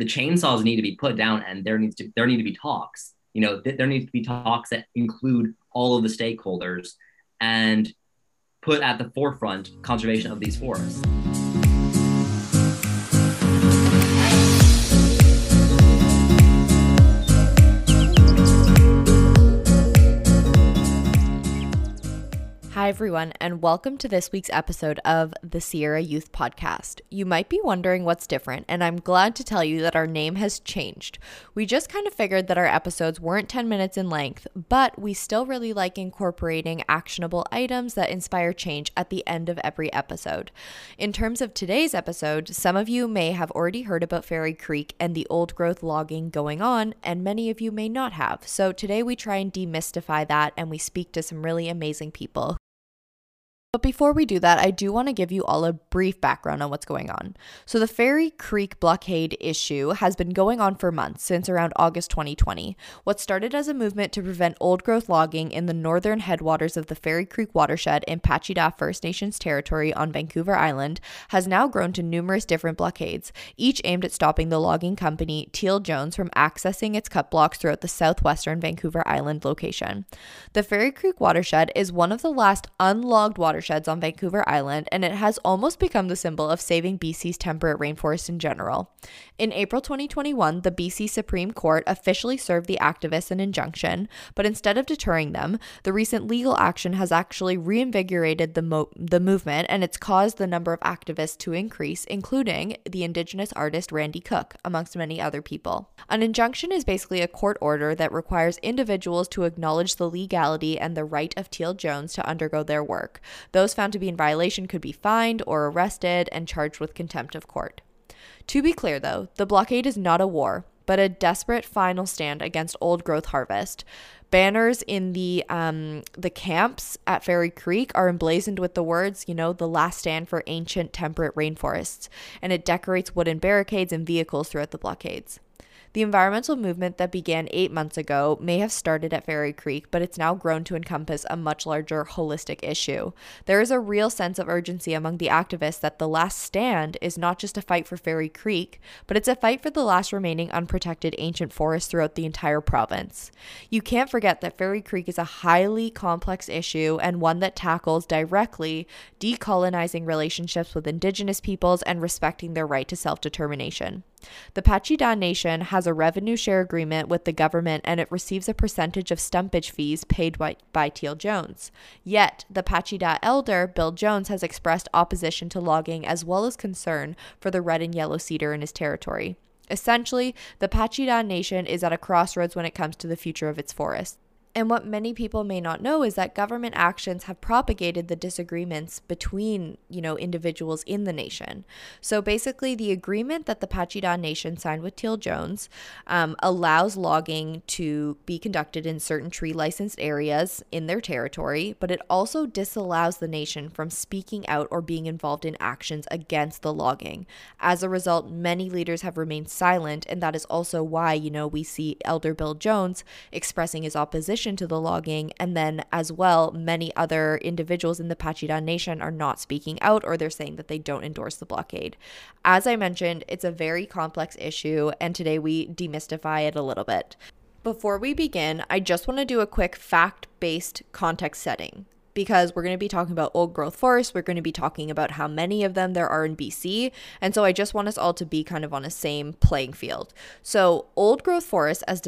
the chainsaws need to be put down and there needs to there need to be talks. You know th- there needs to be talks that include all of the stakeholders and put at the forefront conservation of these forests everyone, and welcome to this week's episode of the Sierra Youth Podcast. You might be wondering what's different, and I'm glad to tell you that our name has changed. We just kind of figured that our episodes weren't 10 minutes in length, but we still really like incorporating actionable items that inspire change at the end of every episode. In terms of today's episode, some of you may have already heard about Fairy Creek and the old growth logging going on, and many of you may not have. So today we try and demystify that and we speak to some really amazing people but before we do that, I do want to give you all a brief background on what's going on. So, the Fairy Creek blockade issue has been going on for months, since around August 2020. What started as a movement to prevent old growth logging in the northern headwaters of the Fairy Creek watershed in Pacheedaht First Nations territory on Vancouver Island has now grown to numerous different blockades, each aimed at stopping the logging company Teal Jones from accessing its cut blocks throughout the southwestern Vancouver Island location. The Fairy Creek watershed is one of the last unlogged watersheds watersheds on Vancouver Island, and it has almost become the symbol of saving BC's temperate rainforest in general. In April 2021, the BC Supreme Court officially served the activists an injunction, but instead of deterring them, the recent legal action has actually reinvigorated the, mo- the movement and it's caused the number of activists to increase, including the Indigenous artist Rande Cook, amongst many other people. An injunction is basically a court order that requires individuals to acknowledge the legality and the right of Teal Jones to undergo their work. Those found to be in violation could be fined or arrested and charged with contempt of court. To be clear, though, the blockade is not a war, but a desperate final stand against old growth harvest. Banners in the um, the camps at Fairy Creek are emblazoned with the words, you know, the last stand for ancient temperate rainforests, and it decorates wooden barricades and vehicles throughout the blockades. The environmental movement that began eight months ago may have started at Fairy Creek, but it's now grown to encompass a much larger holistic issue. There is a real sense of urgency among the activists that the last stand is not just a fight for Fairy Creek, but it's a fight for the last remaining unprotected ancient forests throughout the entire province. You can't forget that Fairy Creek is a highly complex issue and one that tackles directly decolonizing relationships with Indigenous peoples and respecting their right to self determination. The Pacheedaht Nation has a revenue share agreement with the government and it receives a percentage of stumpage fees paid by, by Teal Jones. Yet, the Pacheedaht elder, Bill Jones, has expressed opposition to logging as well as concern for the red and yellow cedar in his territory. Essentially, the Pacheedaht Nation is at a crossroads when it comes to the future of its forests. And what many people may not know is that government actions have propagated the disagreements between, you know, individuals in the nation. So basically, the agreement that the Pacheedaht Nation signed with Teal Jones um, allows logging to be conducted in certain tree licensed areas in their territory, but it also disallows the nation from speaking out or being involved in actions against the logging. As a result, many leaders have remained silent, and that is also why, you know, we see Elder Bill Jones expressing his opposition opposition to the logging. And then, as well, many other individuals in the Pacheedaht Nation are not speaking out or they're saying that they don't endorse the blockade. As I mentioned, it's a very complex issue, and today we demystify it a little bit. Before we begin, I just want to do a quick fact based context setting because we're going to be talking about old growth forests. We're going to be talking about how many of them there are in BC. And so I just want us all to be kind of on a same playing field. So, old growth forests, as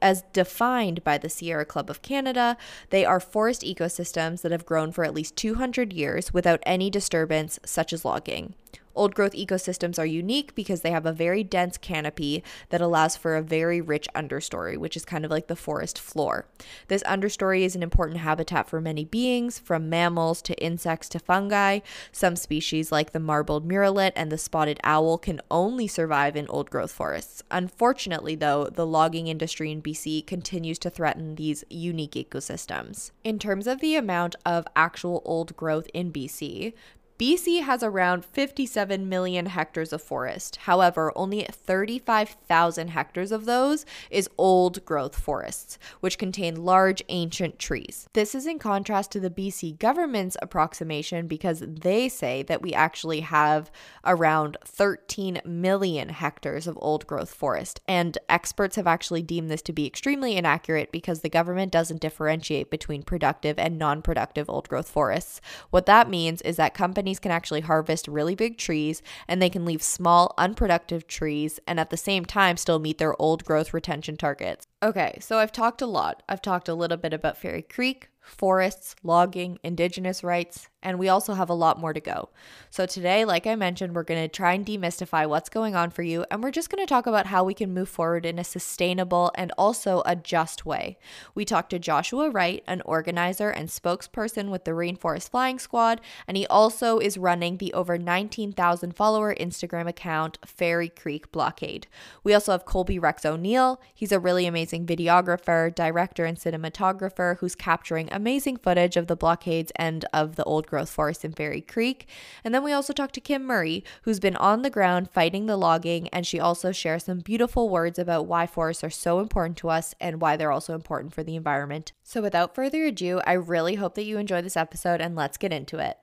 as defined by the Sierra Club of Canada, they are forest ecosystems that have grown for at least 200 years without any disturbance, such as logging. Old growth ecosystems are unique because they have a very dense canopy that allows for a very rich understory, which is kind of like the forest floor. This understory is an important habitat for many beings, from mammals to insects to fungi. Some species, like the marbled murrelet and the spotted owl, can only survive in old growth forests. Unfortunately, though, the logging industry in BC continues to threaten these unique ecosystems. In terms of the amount of actual old growth in BC, BC has around 57 million hectares of forest. However, only 35,000 hectares of those is old growth forests, which contain large ancient trees. This is in contrast to the BC government's approximation because they say that we actually have around 13 million hectares of old growth forest. And experts have actually deemed this to be extremely inaccurate because the government doesn't differentiate between productive and non productive old growth forests. What that means is that companies companies can actually harvest really big trees and they can leave small, unproductive trees and at the same time still meet their old growth retention targets. Okay, so I've talked a lot. I've talked a little bit about Fairy Creek, forests, logging, indigenous rights, and we also have a lot more to go. So, today, like I mentioned, we're going to try and demystify what's going on for you, and we're just going to talk about how we can move forward in a sustainable and also a just way. We talked to Joshua Wright, an organizer and spokesperson with the Rainforest Flying Squad, and he also is running the over 19,000 follower Instagram account Fairy Creek Blockade. We also have Colby Rex O'Neill. He's a really amazing videographer, director, and cinematographer who's capturing amazing footage of the blockades and of the old growth forest in Fairy Creek. And then we also talked to Kim Murray, who's been on the ground fighting the logging, and she also shares some beautiful words about why forests are so important to us and why they're also important for the environment. So without further ado, I really hope that you enjoy this episode and let's get into it.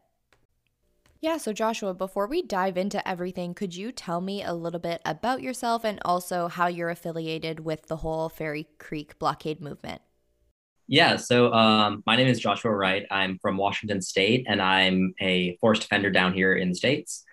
Yeah, so Joshua, before we dive into everything, could you tell me a little bit about yourself and also how you're affiliated with the whole Fairy Creek blockade movement? Yeah, so um, my name is Joshua Wright. I'm from Washington State, and I'm a forest defender down here in the States.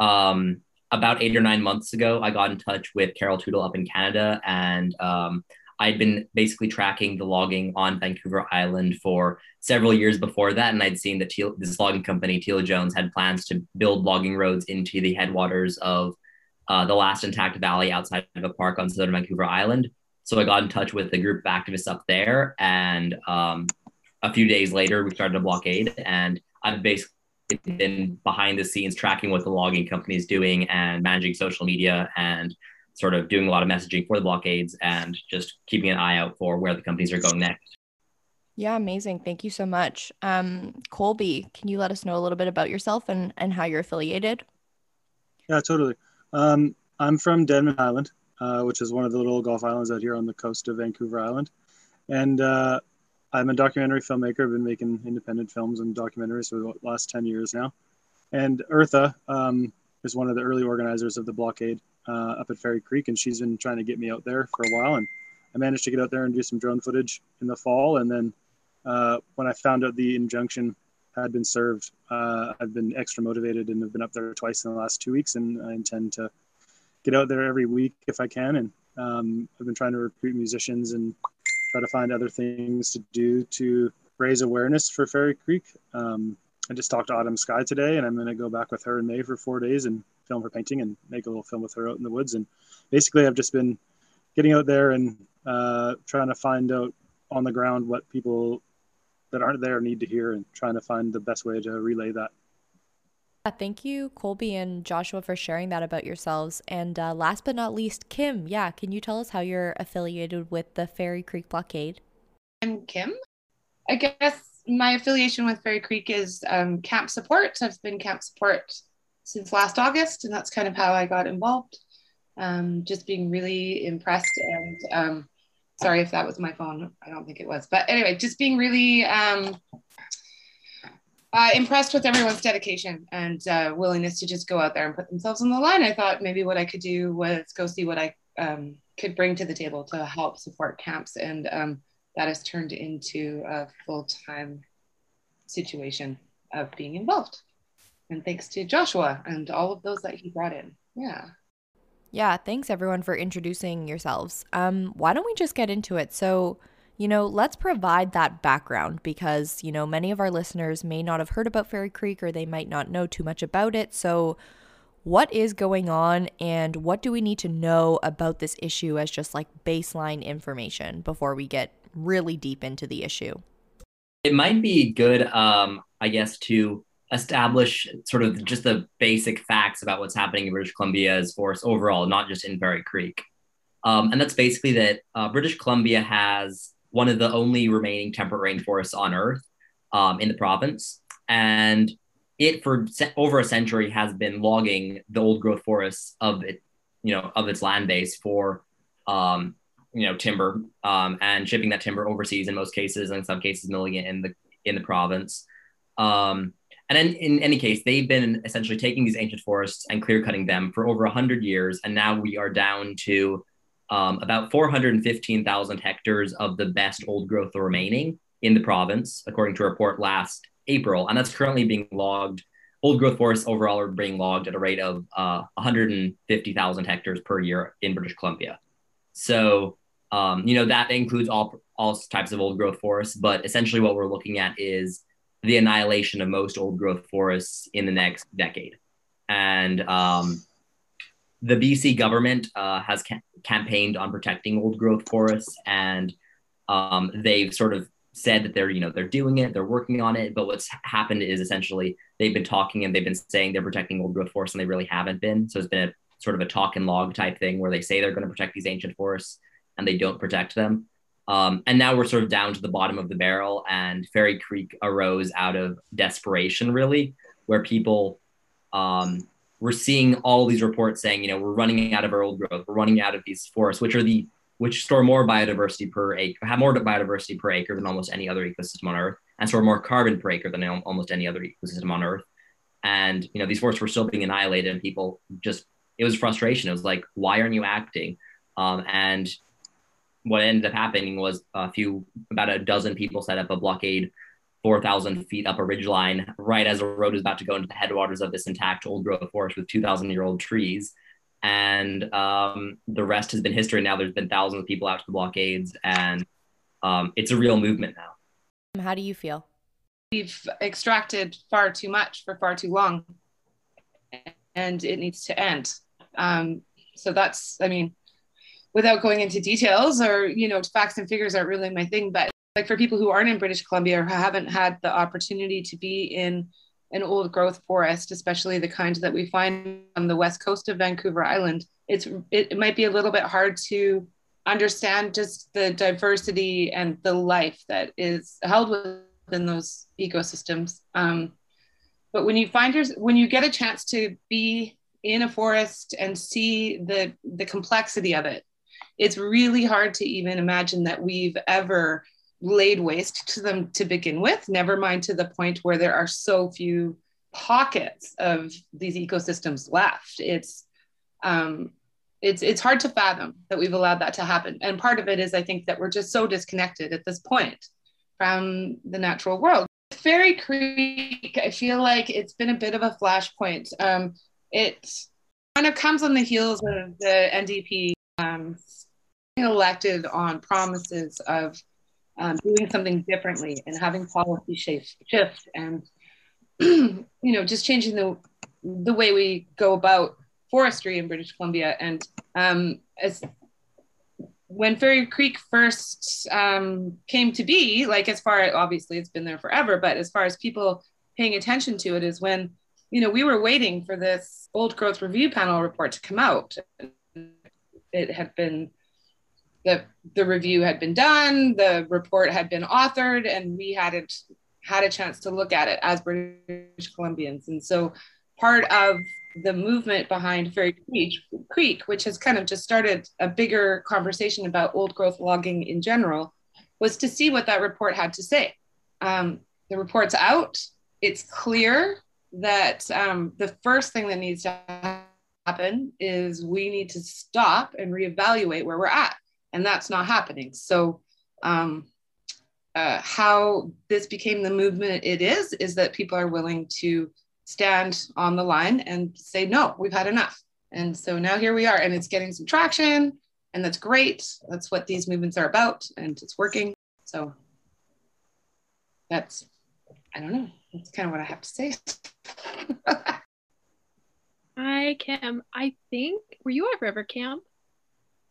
Um, about eight or nine months ago, I got in touch with Carol Tootle up in Canada, and um, I'd been basically tracking the logging on Vancouver Island for several years before that, and I'd seen that Teal, this logging company, Teal Jones, had plans to build logging roads into the headwaters of uh, the last intact valley outside of a park on southern Vancouver Island. So I got in touch with a group of activists up there, and um, a few days later, we started a blockade. And I've basically been behind the scenes tracking what the logging company is doing and managing social media and sort of doing a lot of messaging for the blockades and just keeping an eye out for where the companies are going next. Yeah, amazing. Thank you so much. Um, Colby, can you let us know a little bit about yourself and, and how you're affiliated? Yeah, totally. Um, I'm from Denman Island, uh, which is one of the little Gulf islands out here on the coast of Vancouver Island. And uh, I'm a documentary filmmaker. I've been making independent films and documentaries for the last 10 years now. And Eartha um, is one of the early organizers of the blockade uh, up at Fairy Creek, and she's been trying to get me out there for a while. And I managed to get out there and do some drone footage in the fall. And then uh, when I found out the injunction had been served, uh, I've been extra motivated and have been up there twice in the last two weeks, and I intend to get out there every week if I can. And um, I've been trying to recruit musicians and try to find other things to do to raise awareness for Fairy Creek. Um, I just talked to Autumn Skye today, and I'm going to go back with her in May for four days and film her painting and make a little film with her out in the woods. And basically, I've just been getting out there and uh, trying to find out on the ground what people that aren't there need to hear and trying to find the best way to relay that. Thank you, Colby and Joshua, for sharing that about yourselves. And uh, last but not least, Kim, yeah, can you tell us how you're affiliated with the Fairy Creek Blockade? I'm Kim. I guess my affiliation with Fairy Creek is um, camp support. I've been camp support since last August, and that's kind of how I got involved. Um, just being really impressed and um, sorry if that was my phone. I don't think it was, but anyway, just being really um, uh, impressed with everyone's dedication and uh, willingness to just go out there and put themselves on the line. I thought maybe what I could do was go see what I um, could bring to the table to help support camps, and um, that has turned into a full time situation of being involved. And thanks to Joshua and all of those that he brought in. Yeah. Yeah, thanks everyone for introducing yourselves. Um, why don't we just get into it? So, you know, let's provide that background because, you know, many of our listeners may not have heard about Fairy Creek or they might not know too much about it. So, what is going on and what do we need to know about this issue as just like baseline information before we get really deep into the issue? It might be good, um, I guess, to establish sort of just the basic facts about what's happening in British Columbia Columbia's forest overall, not just in Fairy Creek. Um, and that's basically that uh, British Columbia has one of the only remaining temperate rainforests on Earth um, in the province. And it for over a century has been logging the old growth forests of it, you know, of its land base for, um, you know, timber um, and shipping that timber overseas in most cases, and in some cases milling it in the in the province. Um, and in, in any case, they've been essentially taking these ancient forests and clear cutting them for over 100 years. And now we are down to um, about 415,000 hectares of the best old growth remaining in the province, according to a report last April. And that's currently being logged. Old growth forests overall are being logged at a rate of uh, 150,000 hectares per year in British Columbia. So, um, you know, that includes all, all types of old growth forests. But essentially, what we're looking at is the annihilation of most old growth forests in the next decade. And um, the BC government uh, has ca- campaigned on protecting old growth forests, and um, they've sort of said that they're you know they're doing it, they're working on it. But what's happened is essentially they've been talking and they've been saying they're protecting old growth forests, and they really haven't been. So it's been a sort of a talk and log type thing where they say they're going to protect these ancient forests and they don't protect them. Um, and now we're sort of down to the bottom of the barrel, and Fairy Creek arose out of desperation, really, where people um, were seeing all these reports saying, you know, we're running out of our old growth, we're running out of these forests, which are the which store more biodiversity per acre, have more biodiversity per acre than almost any other ecosystem on Earth, and store more carbon per acre than almost any other ecosystem on Earth. And you know, these forests were still being annihilated, and people just it was frustration. It was like, why aren't you acting? Um, and what ended up happening was a few, about a dozen people set up a blockade 4,000 feet up a ridgeline, right as a road is about to go into the headwaters of this intact old growth forest with 2,000 year old trees. And um, the rest has been history. Now there's been thousands of people out to the blockades, and um, it's a real movement now. How do you feel? We've extracted far too much for far too long, and it needs to end. Um, so that's, I mean, without going into details or you know facts and figures aren't really my thing but like for people who aren't in british columbia or haven't had the opportunity to be in an old growth forest especially the kind that we find on the west coast of vancouver island it's it, it might be a little bit hard to understand just the diversity and the life that is held within those ecosystems. Um, but when you find your, when you get a chance to be in a forest and see the the complexity of it it's really hard to even imagine that we've ever laid waste to them to begin with, never mind to the point where there are so few pockets of these ecosystems left. It's um, it's it's hard to fathom that we've allowed that to happen. And part of it is I think that we're just so disconnected at this point from the natural world. Fairy Creek, I feel like it's been a bit of a flashpoint. Um, it kind of comes on the heels of the NDP um, elected on promises of um, doing something differently and having policy shift, shift and you know just changing the the way we go about forestry in British Columbia and um, as when Fairy Creek first um, came to be, like as far obviously it's been there forever, but as far as people paying attention to it is when you know we were waiting for this old growth review panel report to come out. It had been the the review had been done, the report had been authored, and we hadn't had a chance to look at it as British Columbians. And so part of the movement behind Fairy Creek, which has kind of just started a bigger conversation about old growth logging in general, was to see what that report had to say. Um, the report's out. It's clear that um, the first thing that needs to happen is we need to stop and reevaluate where we're at and that's not happening. So, um, uh, how this became the movement it is, is that people are willing to stand on the line and say, no, we've had enough. And so now here we are, and it's getting some traction, and that's great. That's what these movements are about, and it's working. So that's, I don't know, that's kind of what I have to say. Hi, Kim. I think, were you at River Camp?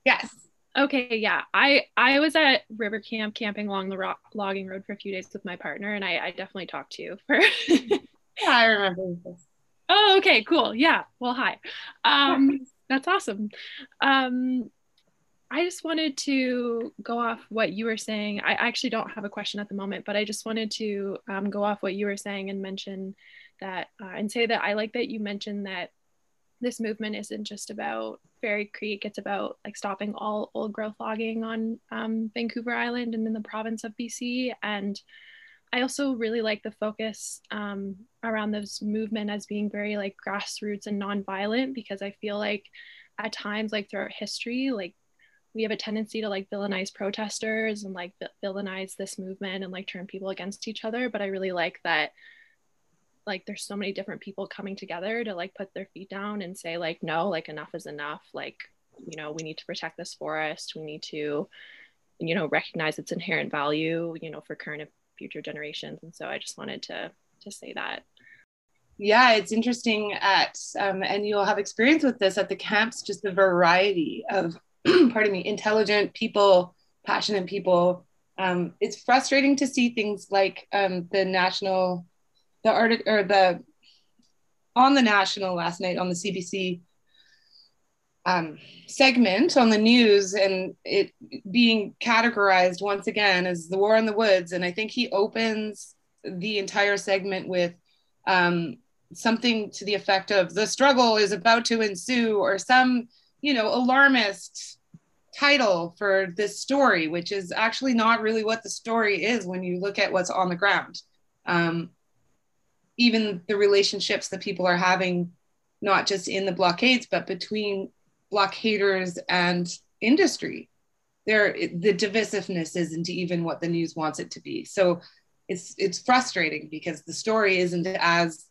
Yes. Okay, yeah. I I was at river camp camping along the rock, logging road for a few days with my partner, and I, I definitely talked to you for. yeah, I remember this. Oh, okay, cool. Yeah. Well, hi. Um, that's awesome. Um, I just wanted to go off what you were saying. I actually don't have a question at the moment, but I just wanted to um, go off what you were saying and mention that uh, and say that I like that you mentioned that this movement isn't just about Fairy Creek. It's about like stopping all old growth logging on um, Vancouver Island and in the province of BC. And I also really like the focus um, around this movement as being very like grassroots and nonviolent because I feel like at times like throughout history, like we have a tendency to like villainize protesters and like villainize this movement and like turn people against each other. But I really like that like there's so many different people coming together to like put their feet down and say like no like enough is enough. Like you know we need to protect this forest. We need to you know recognize its inherent value you know for current and future generations. And so i just wanted to to say that. Yeah it's interesting at um, and you'll have experience with this at the camps just the variety of pardon me intelligent people passionate people. Um, it's frustrating to see things like um, the national the article or the on the national last night on the CBC um, segment on the news and it being categorized once again as the war in the woods. And I think he opens the entire segment with um, something to the effect of the struggle is about to ensue or some, you know, alarmist title for this story, which is actually not really what the story is when you look at what's on the ground. Um, even the relationships that people are having, not just in the blockades, but between blockaders and industry. There, the divisiveness isn't even what the news wants it to be. So it's it's frustrating because the story isn't as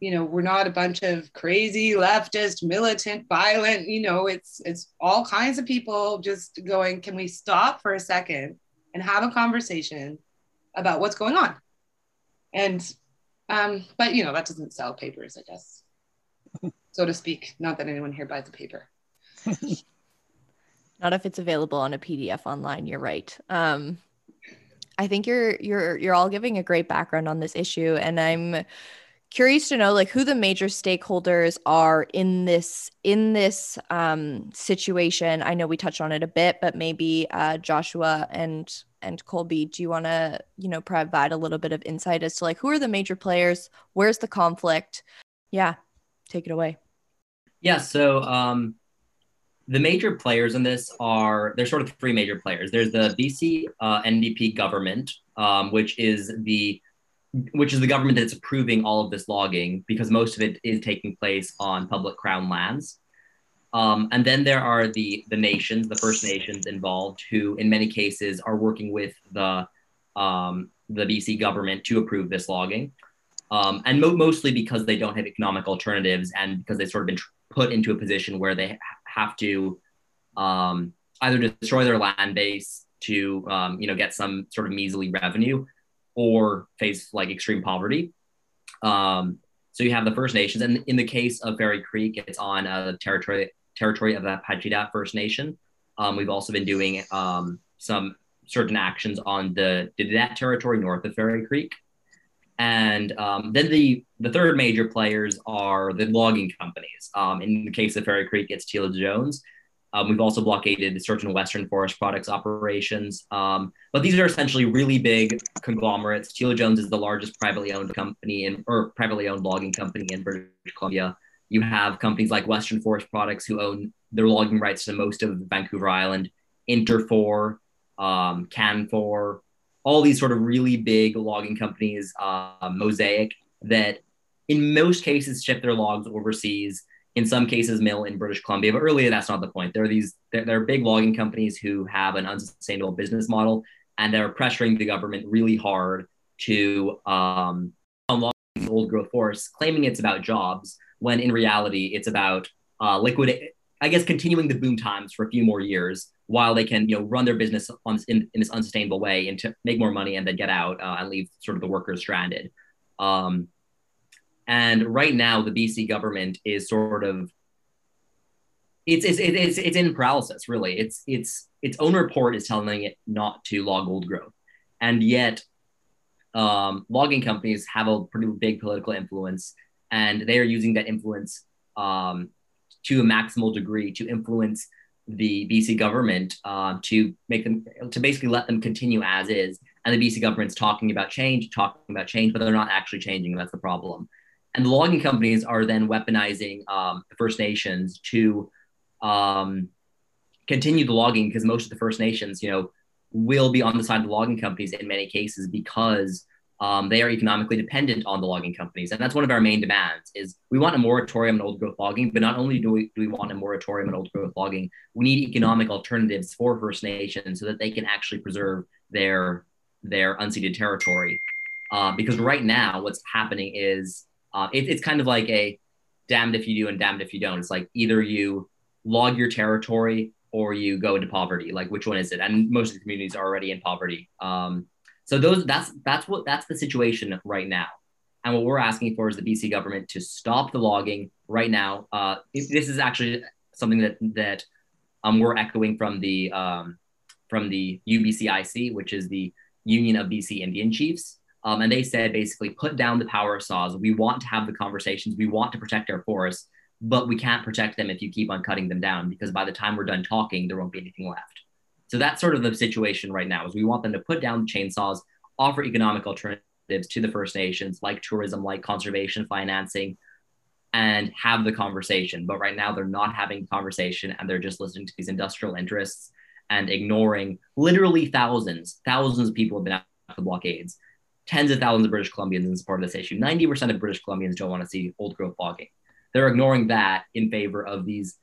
you know we're not a bunch of crazy leftist militant violent you know it's it's all kinds of people just going can we stop for a second and have a conversation about what's going on and um, but you know, that doesn't sell papers, I guess, so to speak. Not that anyone here buys a paper. Not if it's available on a PDF online. You're right. Um, I think you're you're you're all giving a great background on this issue, and I'm curious to know like who the major stakeholders are in this in this um, situation. I know we touched on it a bit, but maybe uh, Joshua and and Colby, do you want to you know provide a little bit of insight as to like who are the major players? Where's the conflict? Yeah, take it away. Yeah, so um, the major players in this are there's sort of three major players. There's the BC uh, NDP government, um, which is the which is the government that's approving all of this logging because most of it is taking place on public crown lands. Um, and then there are the the nations, the First Nations involved, who in many cases are working with the um, the BC government to approve this logging, um, and mo- mostly because they don't have economic alternatives and because they've sort of been tr- put into a position where they ha- have to um, either destroy their land base to um, you know get some sort of measly revenue, or face like extreme poverty. Um, so you have the First Nations, and in the case of Fairy Creek, it's on a territory territory of the Pacheedaht First Nation. Um, we've also been doing um, some certain actions on the Ditidaht territory north of Fairy Creek. And um, then the, the third major players are the logging companies. Um, in the case of Fairy Creek, it's Teal Jones. Um, we've also blockaded certain Western Forest Products operations. Um, but these are essentially really big conglomerates. Teal Jones is the largest privately owned company in, or privately owned logging company in British Columbia. You have companies like Western Forest Products who own their logging rights to most of Vancouver Island, Interfor, um, Canfor, all these sort of really big logging companies, uh, Mosaic, that in most cases ship their logs overseas in some cases mill in British Columbia, but really that's not the point. There are these there, are big logging companies who have an unsustainable business model and they're pressuring the government really hard to um, unlock old growth forests, claiming it's about jobs when in reality it's about uh, liquid. I guess continuing the boom times for a few more years while they can you know run their business on in, in this unsustainable way and to make more money and then get out uh, and leave sort of the workers stranded. Um, and right now, the BC government is sort of it's it's it's it's in paralysis. Really, it's it's its own report is telling it not to log old growth, and yet um, logging companies have a pretty big political influence, and they are using that influence um, to a maximal degree to influence the BC government uh, to make them to basically let them continue as is. And the BC government's talking about change, talking about change, but they're not actually changing. That's the problem and the logging companies are then weaponizing um, the First Nations to um, continue the logging because most of the First Nations, you know, will be on the side of the logging companies in many cases because um, they are economically dependent on the logging companies. And that's one of our main demands is we want a moratorium on old growth logging, but not only do we, do we want a moratorium on old growth logging, we need economic alternatives for First Nations so that they can actually preserve their, their unceded territory. Uh, because right now what's happening is uh, it, it's kind of like a damned if you do and damned if you don't. It's like either you log your territory or you go into poverty. Like which one is it? And most of the communities are already in poverty. Um, so those that's that's what that's the situation right now. And what we're asking for is the BC government to stop the logging right now. Uh, this is actually something that that um, we're echoing from the um, from the UBCIC, which is the Union of BC Indian Chiefs. Um, and they said basically put down the power saws. We want to have the conversations. We want to protect our forests, but we can't protect them if you keep on cutting them down because by the time we're done talking, there won't be anything left. So that's sort of the situation right now is we want them to put down chainsaws, offer economic alternatives to the First Nations, like tourism, like conservation financing, and have the conversation. But right now they're not having conversation and they're just listening to these industrial interests and ignoring literally thousands, thousands of people have been at the blockades. Tens of thousands of British Columbians in support of this issue. 90% of British Columbians don't want to see old growth logging. They're ignoring that in favor of these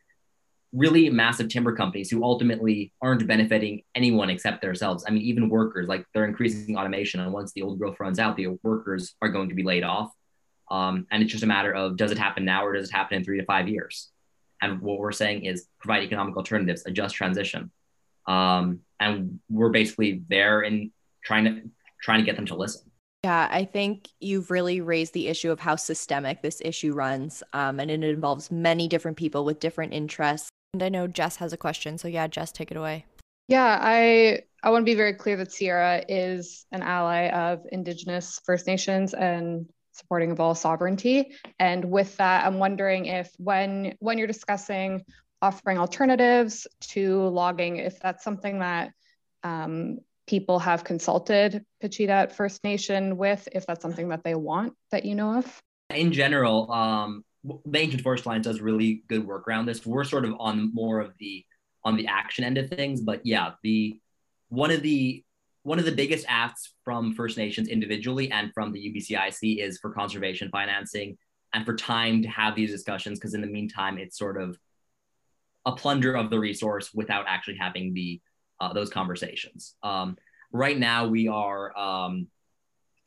really massive timber companies who ultimately aren't benefiting anyone except themselves. I mean, even workers, like they're increasing automation, and once the old growth runs out, the workers are going to be laid off. Um, and it's just a matter of does it happen now or does it happen in three to five years? And what we're saying is provide economic alternatives, a just transition. Um, and we're basically there in trying to trying to get them to listen. Yeah, I think you've really raised the issue of how systemic this issue runs, um, and it involves many different people with different interests. And I know Jess has a question. So yeah, Jess, take it away. Yeah, I I want to be very clear that Sierra is an ally of Indigenous First Nations and supporting of all sovereignty. And with that, I'm wondering if when when you're discussing offering alternatives to logging, if that's something that um, people have consulted Pacheedaht First Nation with, if that's something that they want that you know of. In general, um, the Ancient Forest Alliance does really good work around this. We're sort of on more of the on the action end of things, but yeah, the one of the one of the biggest asks from First Nations individually and from the UBCIC is for conservation financing and for time to have these discussions because in the meantime it's sort of a plunder of the resource without actually having the uh, those conversations. Um, right now we are um,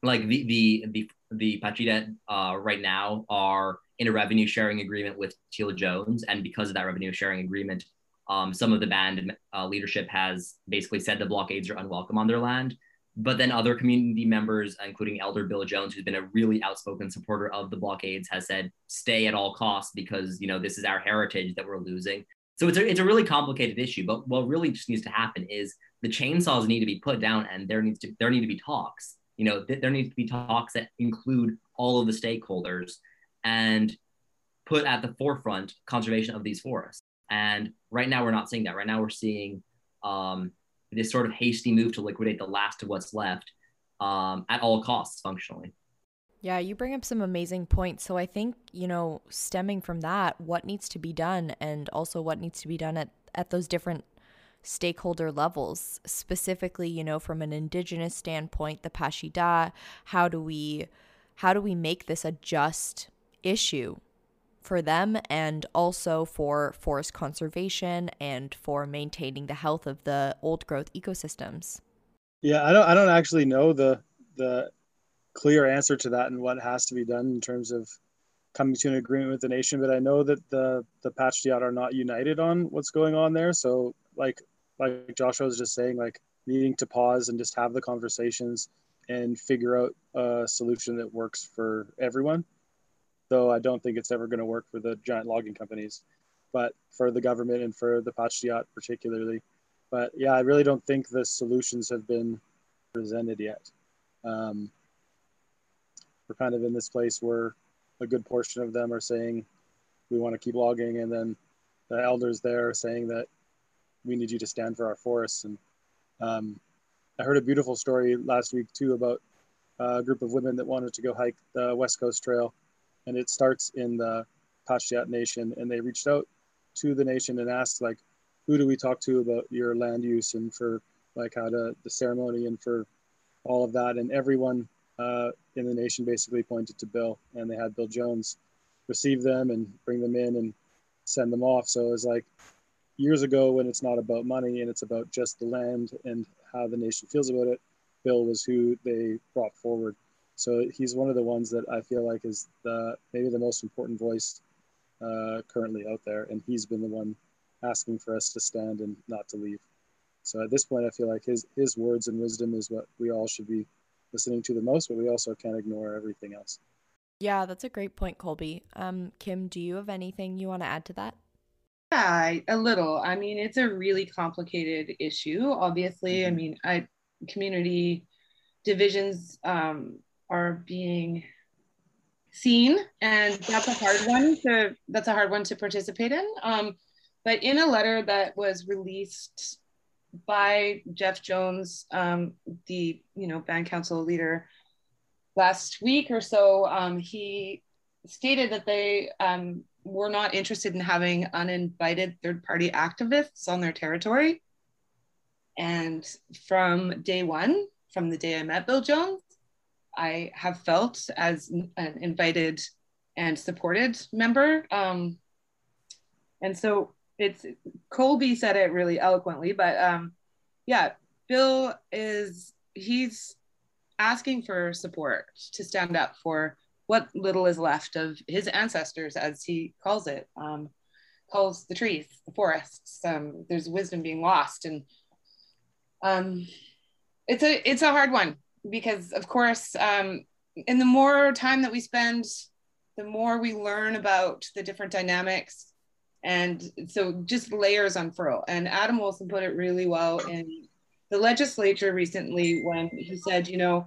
like the the the the Pacheedaht uh, right now are in a revenue sharing agreement with Teal Jones. And because of that revenue sharing agreement, um, some of the band uh, leadership has basically said the blockades are unwelcome on their land. But then other community members, including Elder Bill Jones, who's been a really outspoken supporter of the blockades, has said stay at all costs because you know this is our heritage that we're losing. So it's a, it's a really complicated issue. But what really just needs to happen is the chainsaws need to be put down, and there needs to there need to be talks. You know, th- there needs to be talks that include all of the stakeholders and put at the forefront conservation of these forests. And right now, we're not seeing that. Right now, we're seeing um, this sort of hasty move to liquidate the last of what's left um, at all costs, functionally. Yeah, you bring up some amazing points. So I think, you know, stemming from that, what needs to be done and also what needs to be done at, at those different stakeholder levels, specifically, you know, from an indigenous standpoint, the Pacheedaht, how do we how do we make this a just issue for them and also for forest conservation and for maintaining the health of the old growth ecosystems. Yeah, I don't I don't actually know the the clear answer to that and what has to be done in terms of coming to an agreement with the nation, but I know that the the Pacheedaht are not united on what's going on there. So like like Joshua was just saying, like needing to pause and just have the conversations and figure out a solution that works for everyone though I don't think it's ever going to work for the giant logging companies, but for the government and for the Pacheedaht particularly. But yeah, I really don't think the solutions have been presented yet. Um, we're kind of in this place where a good portion of them are saying we want to keep logging, and then the elders there are saying that we need you to stand for our forests. And um, I heard a beautiful story last week too about a group of women that wanted to go hike the West Coast Trail and it starts in the Pacheedaht Nation, and they reached out to the nation and asked like, who do we talk to about your land use and for like how to the ceremony and for all of that, and everyone uh, in the nation basically pointed to Bill, and they had Bill Jones receive them and bring them in and send them off. So it was like years ago when it's not about money and it's about just the land and how the nation feels about it. Bill was who they brought forward. So he's one of the ones that I feel like is the maybe the most important voice uh, currently out there, and he's been the one asking for us to stand and not to leave. So at this point, I feel like his his words and wisdom is what we all should be listening to the most, but we also can't ignore everything else. Yeah, that's a great point, Colby. Um, Kim, do you have anything you want to add to that? Yeah, a little. I mean, it's a really complicated issue. Obviously, I mm-hmm. mean, I community divisions um, are being seen, and that's a hard one to that's a hard one to participate in. Um, but in a letter that was released by Jeff Jones, um, the you know band council leader, last week or so, um, he stated that they um, were not interested in having uninvited third party activists on their territory. And from day one, from the day I met Bill Jones, I have felt as an invited and supported member. Um, and so it's Colby said it really eloquently, but um, yeah, Bill is he's asking for support to stand up for what little is left of his ancestors, as he calls it, um, calls the trees, the forests. Um, there's wisdom being lost, and um, it's a it's a hard one because, of course, um, in the more time that we spend, the more we learn about the different dynamics, and so just layers unfurl. And Adam Olsen put it really well in the legislature recently when he said, you know,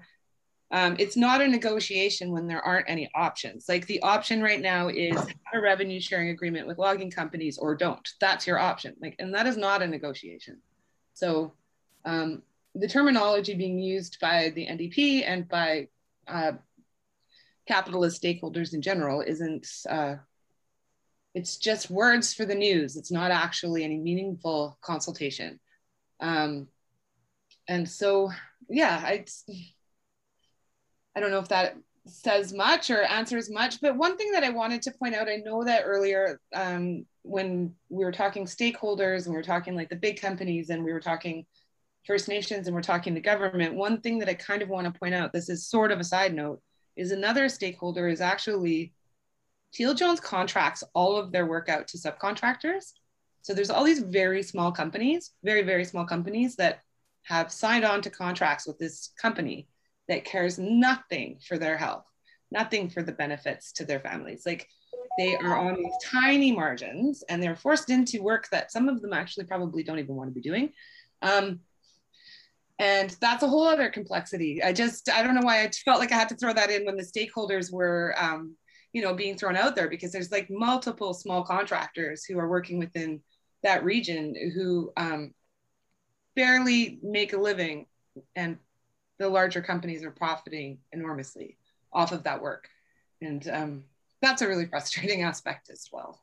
um, it's not a negotiation when there aren't any options. Like the option right now is a revenue sharing agreement with logging companies or don't. That's your option. Like, and that is not a negotiation. So um, the terminology being used by the NDP and by uh, capitalist stakeholders in general isn't. Uh, it's just words for the news. It's not actually any meaningful consultation. Um, and so yeah i i don't know if that says much or answers much but one thing that i wanted to point out i know that earlier um, when we were talking stakeholders and we were talking like the big companies and we were talking first nations and we're talking to government one thing that i kind of want to point out this is sort of a side note is another stakeholder is actually teal jones contracts all of their work out to subcontractors so there's all these very small companies very very small companies that have signed on to contracts with this company that cares nothing for their health, nothing for the benefits to their families. Like they are on these tiny margins and they're forced into work that some of them actually probably don't even want to be doing. Um, and that's a whole other complexity. I just, I don't know why I felt like I had to throw that in when the stakeholders were, um, you know, being thrown out there because there's like multiple small contractors who are working within that region who um, barely make a living and the larger companies are profiting enormously off of that work and um, that's a really frustrating aspect as well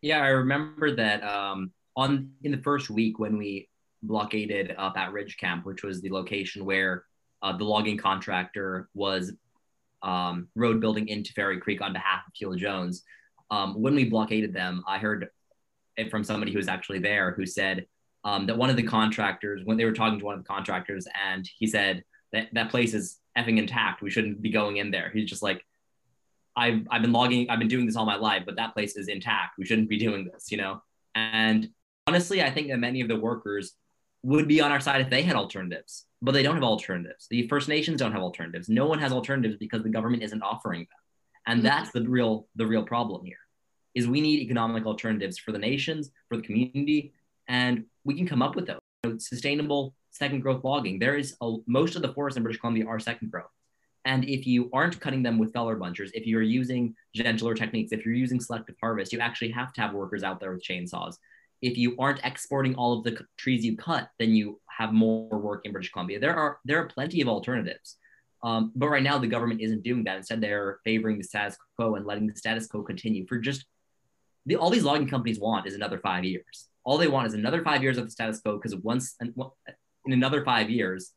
yeah i remember that um, on in the first week when we blockaded up at ridge camp which was the location where uh, the logging contractor was um, road building into Fairy creek on behalf of Teal Jones um, when we blockaded them i heard it from somebody who was actually there who said um, that one of the contractors, when they were talking to one of the contractors, and he said that that place is effing intact. We shouldn't be going in there. He's just like, I've, I've been logging, I've been doing this all my life, but that place is intact. We shouldn't be doing this, you know? And honestly, I think that many of the workers would be on our side if they had alternatives, but they don't have alternatives. The First Nations don't have alternatives. No one has alternatives because the government isn't offering them. And mm-hmm. that's the real, the real problem here is we need economic alternatives for the nations, for the community, and we can come up with those. You know, sustainable second growth logging. There is a, most of the forests in British Columbia are second growth. And if you aren't cutting them with feller bunchers, if you're using gentler techniques, if you're using selective harvest, you actually have to have workers out there with chainsaws. If you aren't exporting all of the trees you cut, then you have more work in British Columbia. There are there are plenty of alternatives. Um, but right now, the government isn't doing that. Instead, they're favoring the status quo and letting the status quo continue for just the, all these logging companies want is another five years. All they want is another five years of the status quo because once in another five years,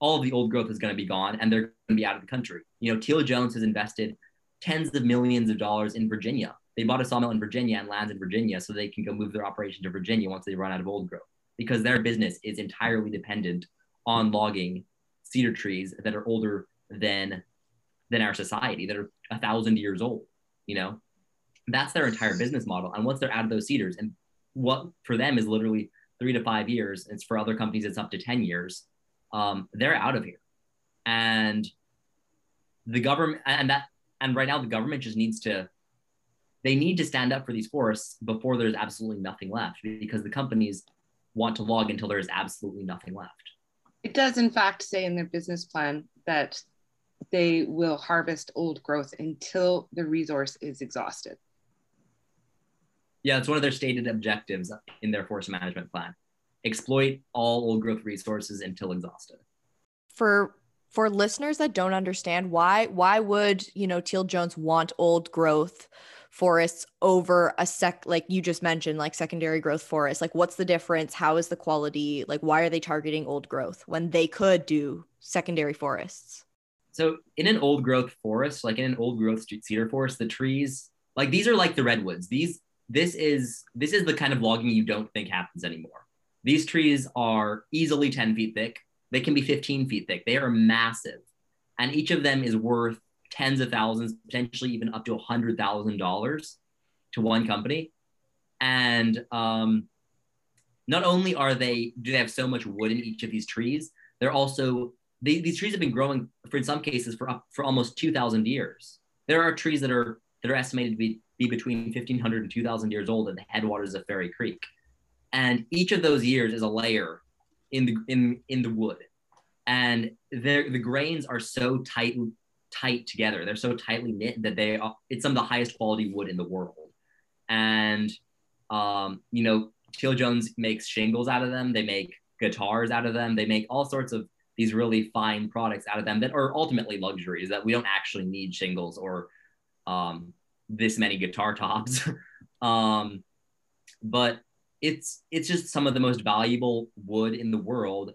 all of the old growth is going to be gone and they're going to be out of the country. You know, Teal Jones has invested tens of millions of dollars in Virginia. They bought a sawmill in Virginia and lands in Virginia so they can go move their operation to Virginia once they run out of old growth because their business is entirely dependent on logging cedar trees that are older than than our society that are a thousand years old you know? That's their entire business model. And once they're out of those cedars and what for them is literally three to five years it's for other companies it's up to 10 years um, they're out of here. And the government and that and right now the government just needs to they need to stand up for these forests before there's absolutely nothing left because the companies want to log until there's absolutely nothing left it does, in fact, say in their business plan that they will harvest old growth until the resource is exhausted. Yeah, it's one of their stated objectives in their forest management plan. Exploit all old growth resources until exhausted. For for listeners that don't understand why why would, you know, Teal Jones want old growth forests over a sec like you just mentioned like secondary growth forests? Like what's the difference? How is the quality? Like why are they targeting old growth when they could do secondary forests? So in an old growth forest like in an old growth cedar forest the trees like these are like the redwoods. These this is this is the kind of logging you don't think happens anymore. These trees are easily 10 feet thick they can be 15 feet thick they are massive and each of them is worth tens of thousands, potentially even up to hundred thousand dollars to one company. And um, not only are they do they have so much wood in each of these trees, they're also they, these trees have been growing for in some cases for up, for almost two thousand years. There are trees that are that are estimated to be, be between 1500 and 2000 years old at the headwaters of Fairy Creek. And each of those years is a layer in the in in the wood. And the the grains are so tight tight together. They're so tightly knit that they are, it's some of the highest quality wood in the world. And um, you know, Teal Jones makes shingles out of them. They make guitars out of them. They make all sorts of these really fine products out of them that are ultimately luxuries that we don't actually need shingles or um, this many guitar tops. um, but it's it's just some of the most valuable wood in the world,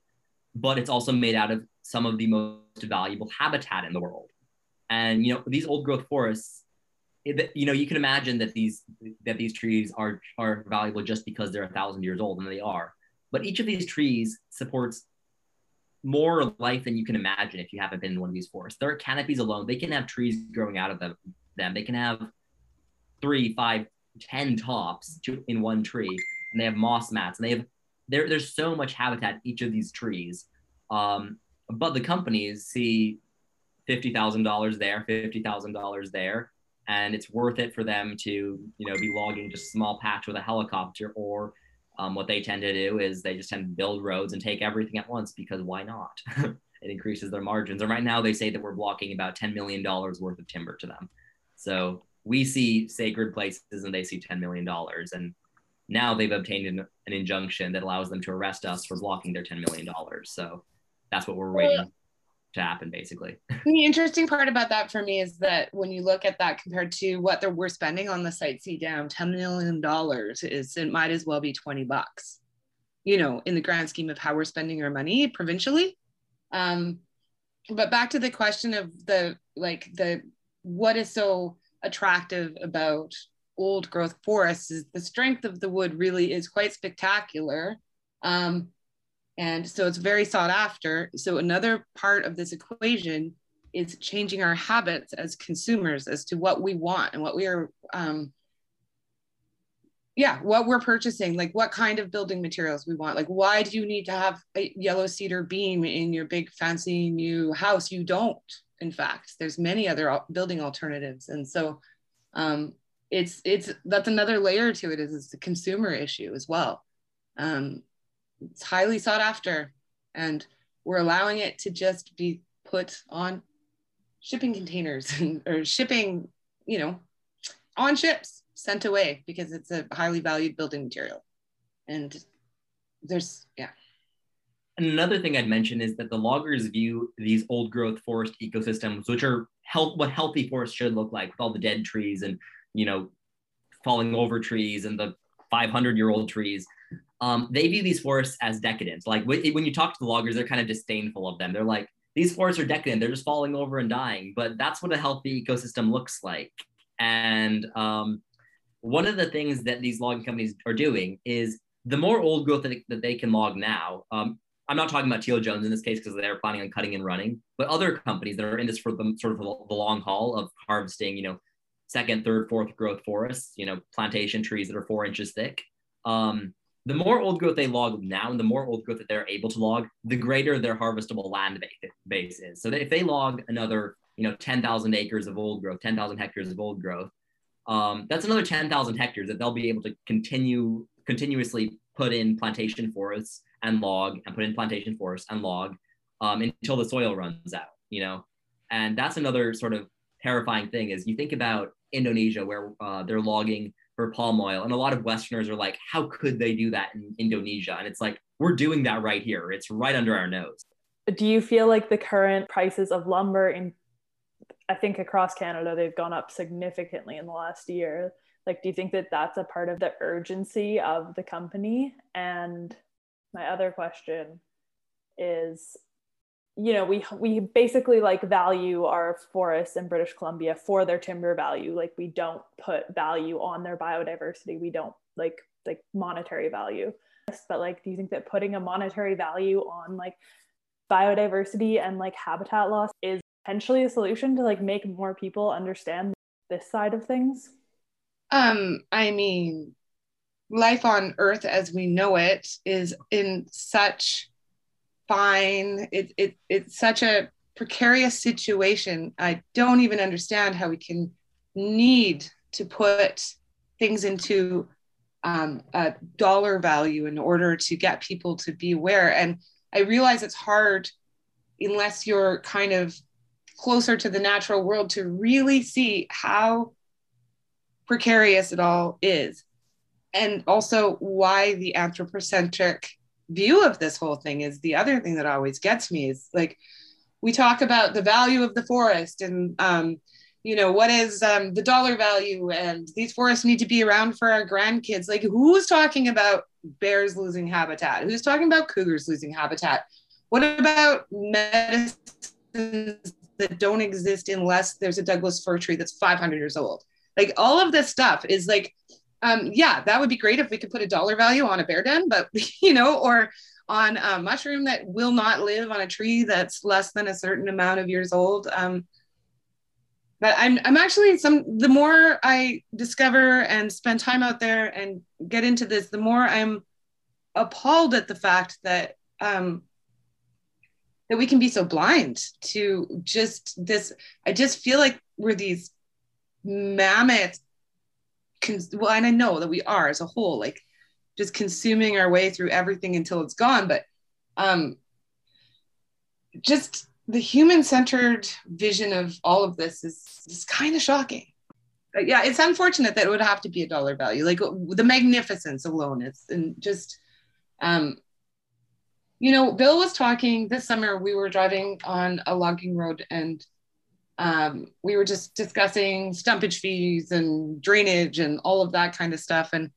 but it's also made out of some of the most valuable habitat in the world. And you know, these old growth forests, it, you know, you can imagine that these that these trees are are valuable just because they're a thousand years old, and they are. But each of these trees supports more life than you can imagine if you haven't been in one of these forests. Their canopies alone, they can have trees growing out of them. them. They can have three, five, ten tops to, in one tree, and they have moss mats, and they have there, there's so much habitat each of these trees. Um, but the companies see $50,000 there, $50,000 there. And it's worth it for them to, you know, be logging just a small patch with a helicopter or um, what they tend to do is they just tend to build roads and take everything at once because why not? it increases their margins. And right now they say that we're blocking about $10 million worth of timber to them. So we see sacred places and they see $10 million. And now they've obtained an, an injunction that allows them to arrest us for blocking their $10 million. So that's what we're waiting to happen basically. the interesting part about that for me is that when you look at that compared to what they're we're spending on the Site C dam, 10 million dollars is it might as well be 20 bucks. You know in the grand scheme of how we're spending our money provincially. Um, but back to the question of the like the what is so attractive about old growth forests is the strength of the wood really is quite spectacular um, and so it's very sought after. So another part of this equation is changing our habits as consumers as to what we want and what we are, um, yeah, what we're purchasing, like what kind of building materials we want. Like, why do you need to have a yellow cedar beam in your big fancy new house? You don't, in fact, there's many other building alternatives. And so um, it's, it's, that's another layer to it is it's a consumer issue as well. Um, it's highly sought after and we're allowing it to just be put on shipping containers or shipping you know on ships sent away because it's a highly valued building material and there's yeah and another thing I'd mention is that the loggers view these old growth forest ecosystems, which are health, what healthy forests should look like with all the dead trees and, you know, falling over trees and the 500 year old trees. Um, they view these forests as decadent. Like when you talk to the loggers, they're kind of disdainful of them. They're like, these forests are decadent. They're just falling over and dying. But that's what a healthy ecosystem looks like. And um, one of the things that these logging companies are doing is the more old growth that, that they can log now, um, I'm not talking about Teal Jones in this case because they're planning on cutting and running, but other companies that are in this for the sort of the long haul of harvesting, you know, second, third, fourth growth forests, you know, plantation trees that are four inches thick. Um, the more old growth they log now and the more old growth that they're able to log, the greater their harvestable land base is. So if they log another, you know, 10,000 acres of old growth, 10,000 hectares of old growth, um, that's another 10,000 hectares that they'll be able to continue continuously put in plantation forests and log and put in plantation forests and log um, until the soil runs out, you know? And that's another sort of terrifying thing is you think about Indonesia where uh, they're logging for palm oil and a lot of Westerners are like, how could they do that in Indonesia? And it's like, we're doing that right here. It's right under our nose. Do you feel like the current prices of lumber in, I think across Canada, they've gone up significantly in the last year. Like, do you think that that's a part of the urgency of the company? And my other question is you know we we basically like value our forests in British Columbia for their timber value. Like we don't put value on their biodiversity. We don't like like monetary value. But like do you think that putting a monetary value on like biodiversity and like habitat loss is potentially a solution to like make more people understand this side of things? Um i mean life on earth as we know it is in such fine. It, it it's such a precarious situation. I don't even understand how we can need to put things into um, a dollar value in order to get people to be aware. And i realize it's hard unless you're kind of closer to the natural world to really see how precarious it all is. And also why the anthropocentric view of this whole thing is the other thing that always gets me is like we talk about the value of the forest and um, you know what is um, the dollar value and these forests need to be around for our grandkids. Like who's talking about bears losing habitat? Who's talking about cougars losing habitat? What about medicines that don't exist unless there's a douglas fir tree that's 500 years old? Like all of this stuff is like um, yeah, that would be great if we could put a dollar value on a bear den, but you know, or on a mushroom that will not live on a tree that's less than a certain amount of years old. Um, but I'm I'm actually some the more I discover and spend time out there and get into this, the more I'm appalled at the fact that um, that we can be so blind to just this. I just feel like we're these mammoth cons- well, and I know that we are as a whole, like just consuming our way through everything until it's gone. But um, just the human-centered vision of all of this is, is kind of shocking. But yeah, it's unfortunate that it would have to be a dollar value. Like the magnificence alone is, and just, um, you know, Bill was talking this summer. We were driving on a logging road, and um, we were just discussing stumpage fees and drainage and all of that kind of stuff. And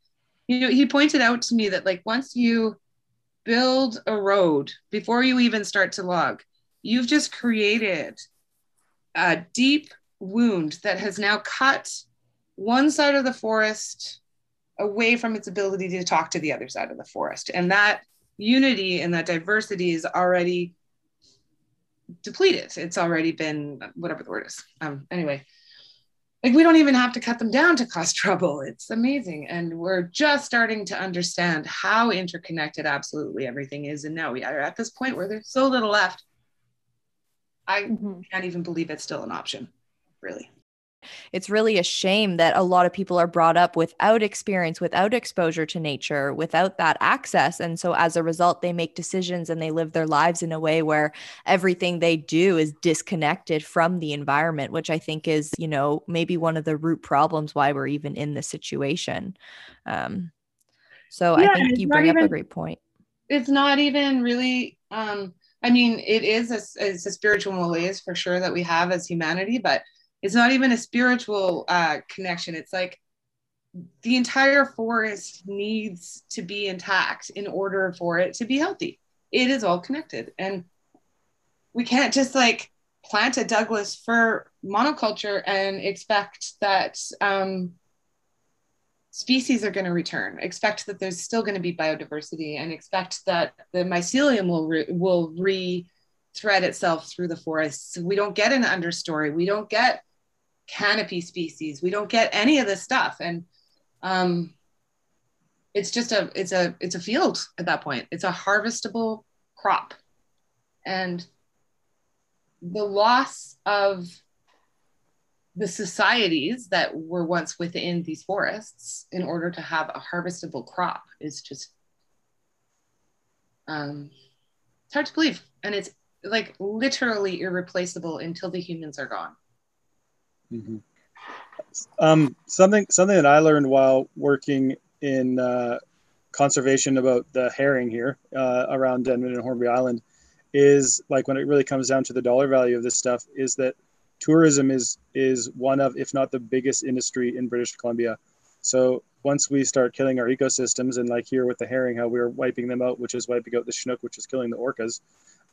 you know, he pointed out to me that like once you build a road before you even start to log, you've just created a deep wound that has now cut one side of the forest away from its ability to talk to the other side of the forest. And that unity and that diversity is already depleted. It's already been whatever the word is. Um, anyway, like we don't even have to cut them down to cause trouble. It's amazing. And we're just starting to understand how interconnected absolutely everything is. And now we are at this point where there's so little left. I mm-hmm. can't even believe it's still an option, really it's really a shame that a lot of people are brought up without experience, without exposure to nature, without that access. And so as a result, they make decisions and they live their lives in a way where everything they do is disconnected from the environment, which I think is, you know, maybe one of the root problems why we're even in this situation. Um, so yeah, I think you bring even, up a great point. It's not even really Um, I mean, it is a, it's a spiritual malaise for sure that we have as humanity, but it's not even a spiritual uh, connection. It's like the entire forest needs to be intact in order for it to be healthy. It is all connected. And we can't just like plant a Douglas fir monoculture and expect that um, species are going to return. Expect that there's still going to be biodiversity, and expect that the mycelium will re- will re-thread itself through the forests. we don't get an understory. We don't get canopy species. We don't get any of this stuff, and um, it's just a it's a it's a field at that point. It's a harvestable crop, and the loss of the societies that were once within these forests in order to have a harvestable crop is just um, it's hard to believe and it's like literally irreplaceable until the humans are gone mm-hmm. um, something something that i learned while working in uh, conservation about the herring here uh, around denman and hornby island is like when it really comes down to the dollar value of this stuff is that tourism is is one of if not the biggest industry in british columbia so once we start killing our ecosystems and like here with the herring how we're wiping them out which is wiping out the chinook which is killing the orcas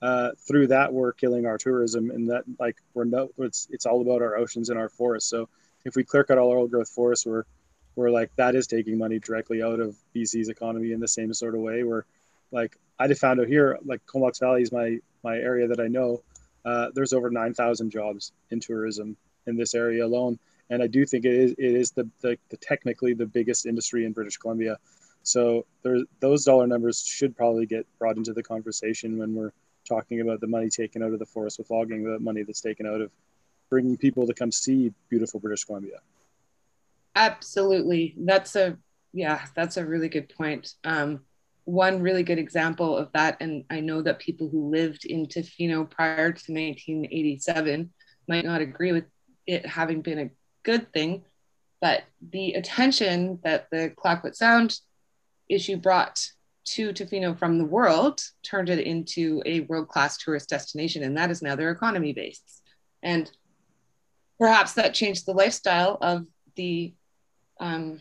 uh, through that we're killing our tourism and that like we're no it's it's all about our oceans and our forests so if we clear cut all our old growth forests we're we're like that is taking money directly out of bc's economy in the same sort of way where like I just found out here, like Comox Valley is my my area that I know. Uh, there's over 9,000 jobs in tourism in this area alone, and I do think it is it is the, the, the technically the biggest industry in British Columbia. So there, those dollar numbers should probably get brought into the conversation when we're talking about the money taken out of the forest with logging, the money that's taken out of bringing people to come see beautiful British Columbia. Absolutely, that's a yeah, that's a really good point. Um, one really good example of that, and I know that people who lived in Tofino prior to 1987 might not agree with it having been a good thing, but the attention that the Clayoquot Sound issue brought to Tofino from the world turned it into a world class tourist destination, and that is now their economy base. And perhaps that changed the lifestyle of the um,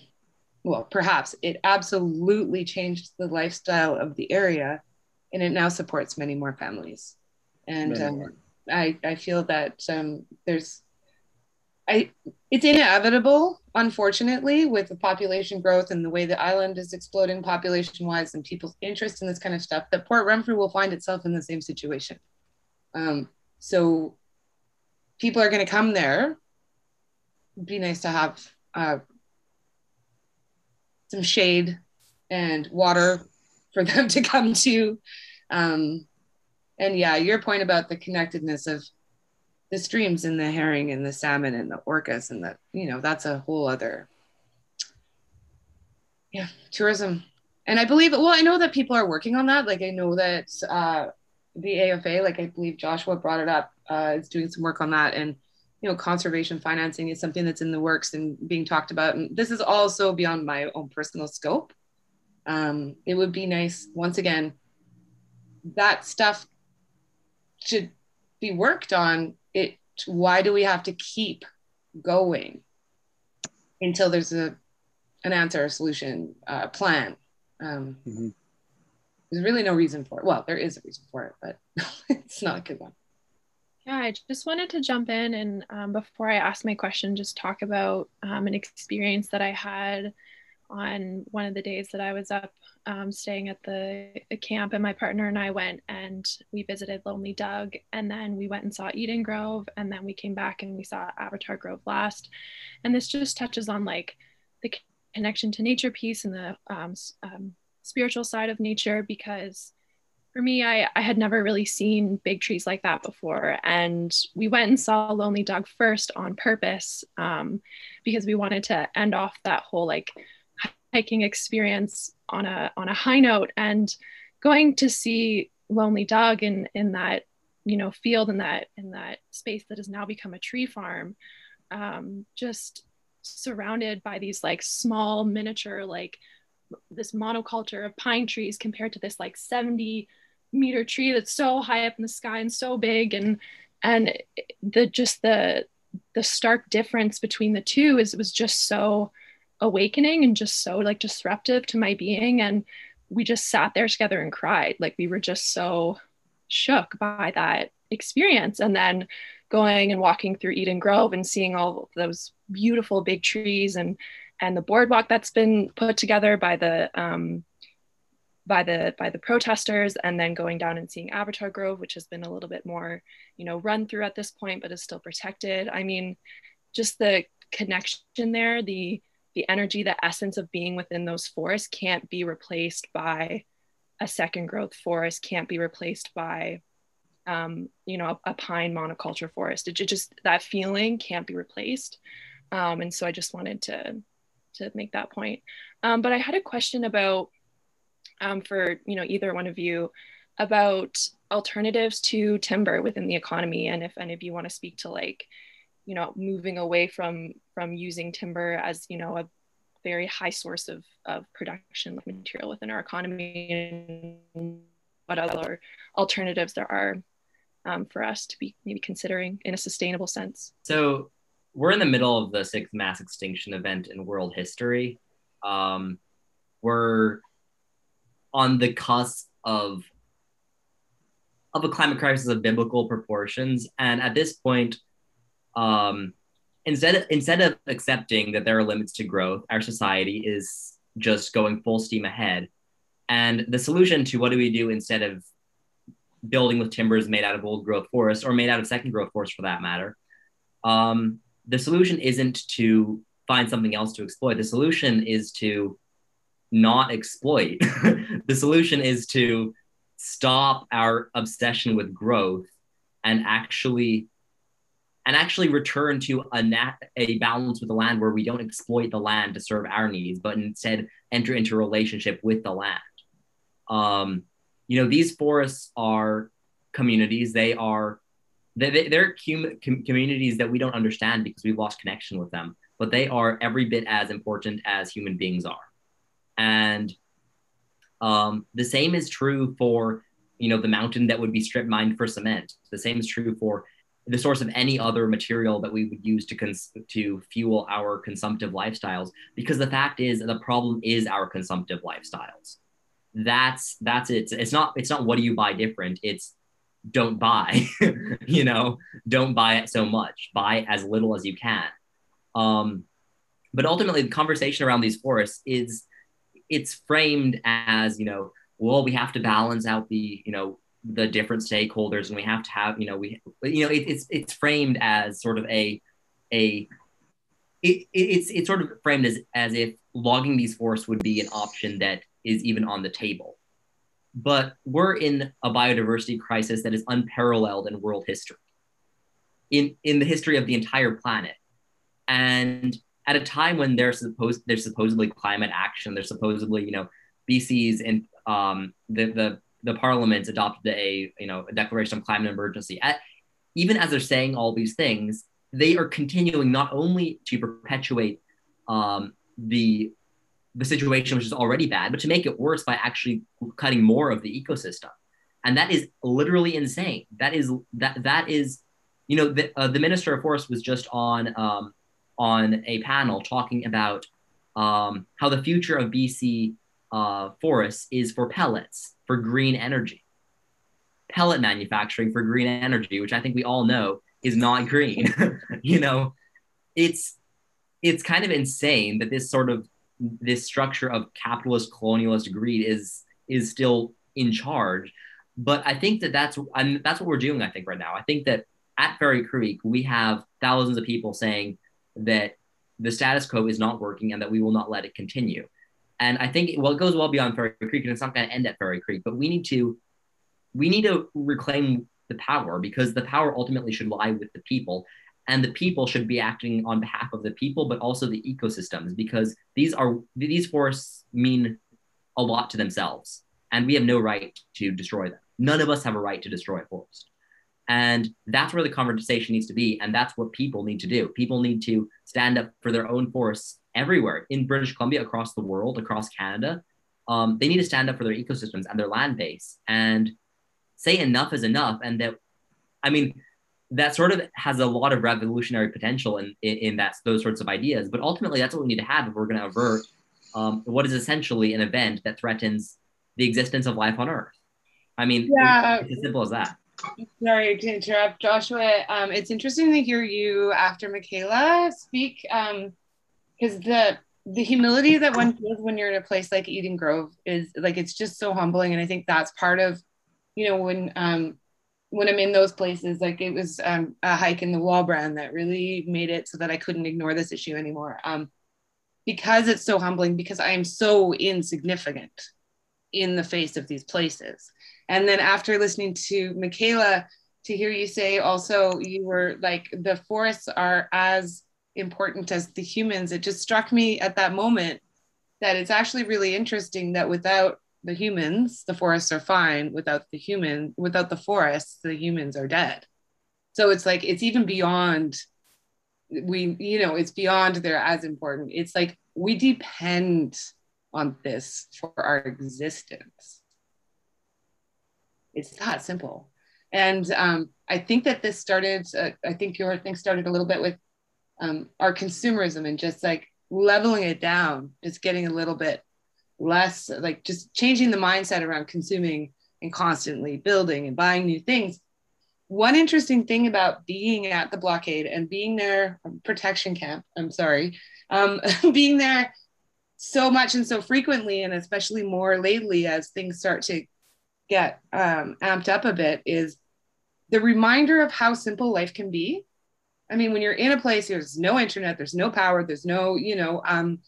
well, perhaps it absolutely changed the lifestyle of the area and it now supports many more families. And um, more. I, I feel that um, there's, I, it's inevitable, unfortunately, with the population growth and the way the island is exploding population wise and people's interest in this kind of stuff, that Port Renfrew will find itself in the same situation. Um, so people are going to come there. It'd be nice to have uh, some shade and water for them to come to. Um, and yeah, your point about the connectedness of the streams and the herring and the salmon and the orcas and the, you know, that's a whole other, yeah, tourism. And I believe, well, I know that people are working on that. Like I know that uh, the AFA, like I believe Joshua brought it up, uh, is doing some work on that. And you know, conservation financing is something that's in the works and being talked about. And this is also beyond my own personal scope. Um, it would be nice, once again, that stuff should be worked on. It. Why do we have to keep going until there's a an answer, a solution, a uh, plan? Um, mm-hmm. There's really no reason for it. Well, there is a reason for it, but it's not a good one. Yeah, I just wanted to jump in and um, before I ask my question, just talk about um, an experience that I had on one of the days that I was up um, staying at the, the, camp, and my partner and I went and we visited Lonely Doug, and then we went and saw Eden Grove, and then we came back and we saw Avatar Grove last. And this just touches on like the connection to nature piece and the um, um, spiritual side of nature because for me, I, I had never really seen big trees like that before. And we went and saw Lonely Doug first on purpose um, because we wanted to end off that whole like hiking experience on a on a high note and going to see Lonely Doug in in that you know field in that in that space that has now become a tree farm um, just surrounded by these like small miniature like this monoculture of pine trees compared to this like 70 meter tree that's so high up in the sky and so big. And and the just the the stark difference between the two is was just so awakening and just so like disruptive to my being. And we just sat there together and cried. Like we were just so shook by that experience. And then going and walking through Eden Grove and seeing all those beautiful big trees and and the boardwalk that's been put together by the um, by the by the protesters and then going down and seeing Avatar Grove which has been a little bit more you know run through at this point but is still protected. I mean just the connection there the the energy the essence of being within those forests can't be replaced by a second growth forest can't be replaced by um, you know a, a, pine monoculture forest. It just that feeling can't be replaced. Um, and so i just wanted to to make that point. Um, but i had a question about um, for you know either one of you about alternatives to timber within the economy and if any of you want to speak to like you know moving away from from using timber as you know a very high source of, of production material within our economy and what other alternatives there are um, for us to be maybe considering in a sustainable sense. So we're in the middle of the sixth mass extinction event in world history. Um, we're on the cusp of of a climate crisis of biblical proportions, and at this point, um, instead of, instead of accepting that there are limits to growth, our society is just going full steam ahead. And the solution to what do we do instead of building with timbers made out of old growth forest or made out of second growth forest for that matter. Um, the solution isn't to find something else to exploit. The solution is to not exploit. the solution is to stop our obsession with growth and actually and actually return to a, nat- a balance with the land where we don't exploit the land to serve our needs, but instead enter into relationship with the land. Um, you know these forests are communities. They are they, they're com- communities that we don't understand because we've lost connection with them but they are every bit as important as human beings are. And um, the same is true for you know the mountain that would be strip mined for cement. The same is true for the source of any other material that we would use to cons- to fuel our consumptive lifestyles because the fact is the problem is our consumptive lifestyles. That's that's it. It's not it's not what do you buy different. It's don't buy you know don't buy it so much. Buy as little as you can. Um but ultimately the conversation around these forests is it's framed as you know well we have to balance out the you know the different stakeholders and we have to have you know we you know it, it's it's framed as sort of a a it, it's it's sort of framed as as if logging these forests would be an option that is even on the table. But we're in a biodiversity crisis that is unparalleled in world history, in, in the history of the entire planet. And at a time when there's supposed there's supposedly climate action, there's supposedly, you know, BC's and um, the, the the parliament adopted a you know a declaration of climate emergency. At, even as they're saying all these things, they are continuing not only to perpetuate um, the the situation, which is already bad, but to make it worse by actually cutting more of the ecosystem. And that is literally insane. That is that that is, you know, the, uh, the minister of forest was just on um, on a panel talking about um, how the future of BC uh, forests is for pellets for green energy, pellet manufacturing for green energy, which I think we all know is not green. you know, it's it's kind of insane that this sort of this structure of capitalist colonialist greed is is still in charge. But I think that that's I'm, that's what we're doing. I think right now. I think that at Fairy Creek we have thousands of people saying that the status quo is not working and that we will not let it continue. And I think well, it goes well beyond Fairy Creek, and it's not going to end at Fairy Creek. But we need to we need to reclaim the power because the power ultimately should lie with the people and the people should be acting on behalf of the people but also the ecosystems because these are these forests mean a lot to themselves and we have no right to destroy them none of us have a right to destroy a forest and that's where the conversation needs to be and that's what people need to do people need to stand up for their own forests everywhere in british columbia across the world across canada um, they need to stand up for their ecosystems and their land base and say enough is enough, and that, I mean, that sort of has a lot of revolutionary potential in, in, in that those sorts of ideas. But ultimately, that's what we need to have if we're going to avert um, what is essentially an event that threatens the existence of life on Earth. I mean, Yeah. it's as simple as that. Sorry to interrupt, Joshua. Um, it's interesting to hear you after Michaela speak, because the the humility that one feels when you're in a place like Eden Grove is like it's just so humbling, and I think that's part of, you know, when um, when I'm in those places, like it was um, a hike in the Walbran that really made it so that I couldn't ignore this issue anymore. Um, because it's so humbling, because I am so insignificant in the face of these places. And then after listening to Michaela, to hear you say also you were like the forests are as important as the humans, it just struck me at that moment that it's actually really interesting that without the humans, the forests are fine. Without the human, without the forests, the humans are dead. So it's like it's even beyond we, you know, it's beyond they're as important. It's like we depend on this for our existence. It's that simple. And um, I think that this started, uh, I think your thing started a little bit with um, our consumerism and just like leveling it down, just getting a little bit less, like just changing the mindset around consuming and constantly building and buying new things. One interesting thing about being at the blockade and being there, protection camp, I'm sorry, um, being there so much and so frequently, and especially more lately as things start to get um, amped up a bit, is the reminder of how simple life can be. I mean, when you're in a place, there's no internet, there's no power, there's no, you know, um,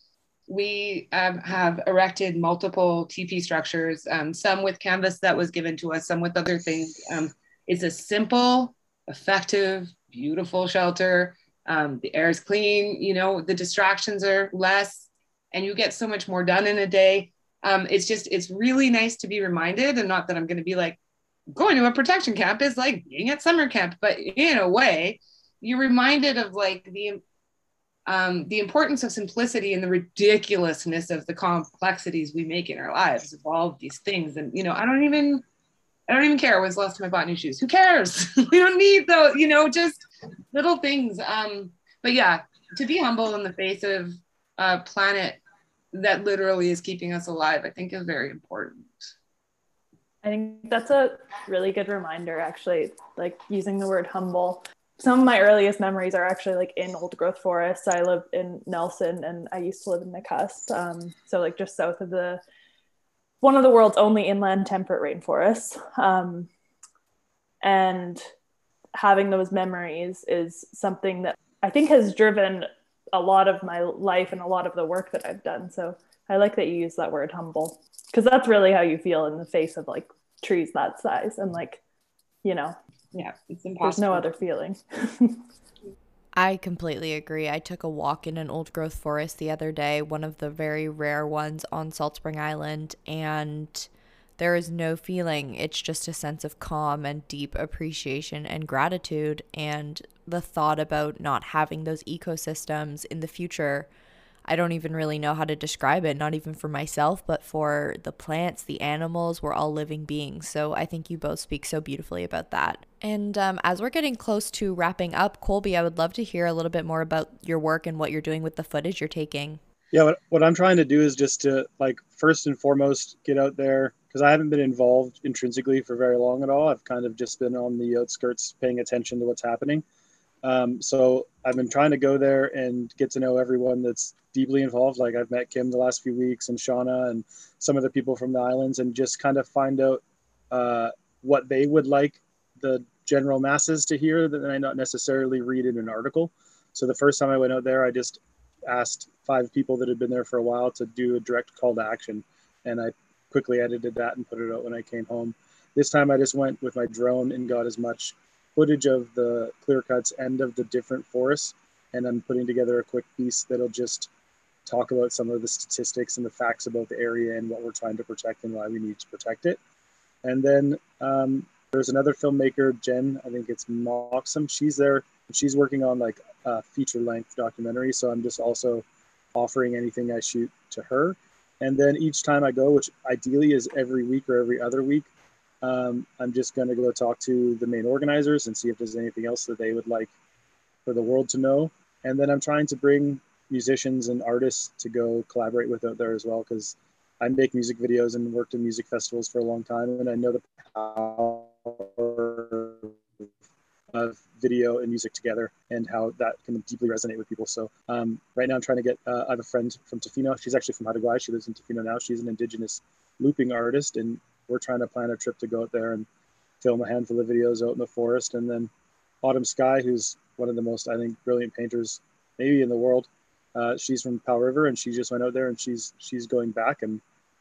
we um, have erected multiple TP structures, um, some with canvas that was given to us, some with other things. Um, it's a simple, effective, beautiful shelter. Um, the air is clean, you know, the distractions are less, and you get so much more done in a day. Um, it's just, it's really nice to be reminded, and not that I'm going to be like, going to a protection camp is like being at summer camp, but in a way, you're reminded of like the um, the importance of simplicity and the ridiculousness of the complexities we make in our lives of all of these things. And you know, I don't even I don't even care when's the last time I bought new shoes. Who cares? we don't need those, you know, just little things. Um, but yeah, to be humble in the face of a planet that literally is keeping us alive, I think is very important. I think that's a really good reminder, actually, like using the word humble. Some of my earliest memories are actually like in old growth forests. I live in Nelson and I used to live in Nakusp. Um, so, like, just south of the one of the world's only inland temperate rainforests. Um, and having those memories is something that I think has driven a lot of my life and a lot of the work that I've done. So I like that you use that word humble because that's really how you feel in the face of like trees that size and like, you know, Yeah, it's impossible. there's no other feeling. I completely agree. I took a walk in an old growth forest the other day, one of the very rare ones on Salt Spring Island, and there is no feeling. It's just a sense of calm and deep appreciation and gratitude. And the thought about not having those ecosystems in the future, I don't even really know how to describe it, not even for myself, but for the plants, the animals, we're all living beings. So I think you both speak so beautifully about that. And um, as we're getting close to wrapping up, Colby, I would love to hear a little bit more about your work and what you're doing with the footage you're taking. Yeah, what, what I'm trying to do is just to like first and foremost get out there because I haven't been involved intrinsically for very long at all. I've kind of just been on the outskirts paying attention to what's happening. Um, so I've been trying to go there and get to know everyone that's deeply involved. Like I've met Kim the last few weeks and Shauna and some of the people from the islands and just kind of find out uh, what they would like the general masses to hear that I not necessarily read in an article. So the first time I went out there, I just asked five people that had been there for a while to do a direct call to action. And I quickly edited that and put it out when I came home. This time I just went with my drone and got as much footage of the clear cuts and of the different forests. And I'm putting together a quick piece that'll just talk about some of the statistics and the facts about the area and what we're trying to protect and why we need to protect it. And then um, there's another filmmaker, Jen, I think it's Moxham. She's there. She's working on like a feature length documentary. So I'm just also offering anything I shoot to her. And then each time I go, which ideally is every week or every other week, um, I'm just going to go talk to the main organizers and see if there's anything else that they would like for the world to know. And then I'm trying to bring musicians and artists to go collaborate with out there as well because I make music videos and worked in music festivals for a long time, and I know the power of video and music together and how that can deeply resonate with people. So um, right now I'm trying to get, uh, I have a friend from Tofino. She's actually from Gwaii. She lives in Tofino now. She's an indigenous looping artist and we're trying to plan a trip to go out there and film a handful of videos out in the forest. And then Autumn Skye, who's one of the most, I think, brilliant painters maybe in the world. Uh, she's from Powell River and she just went out there and she's, she's going back and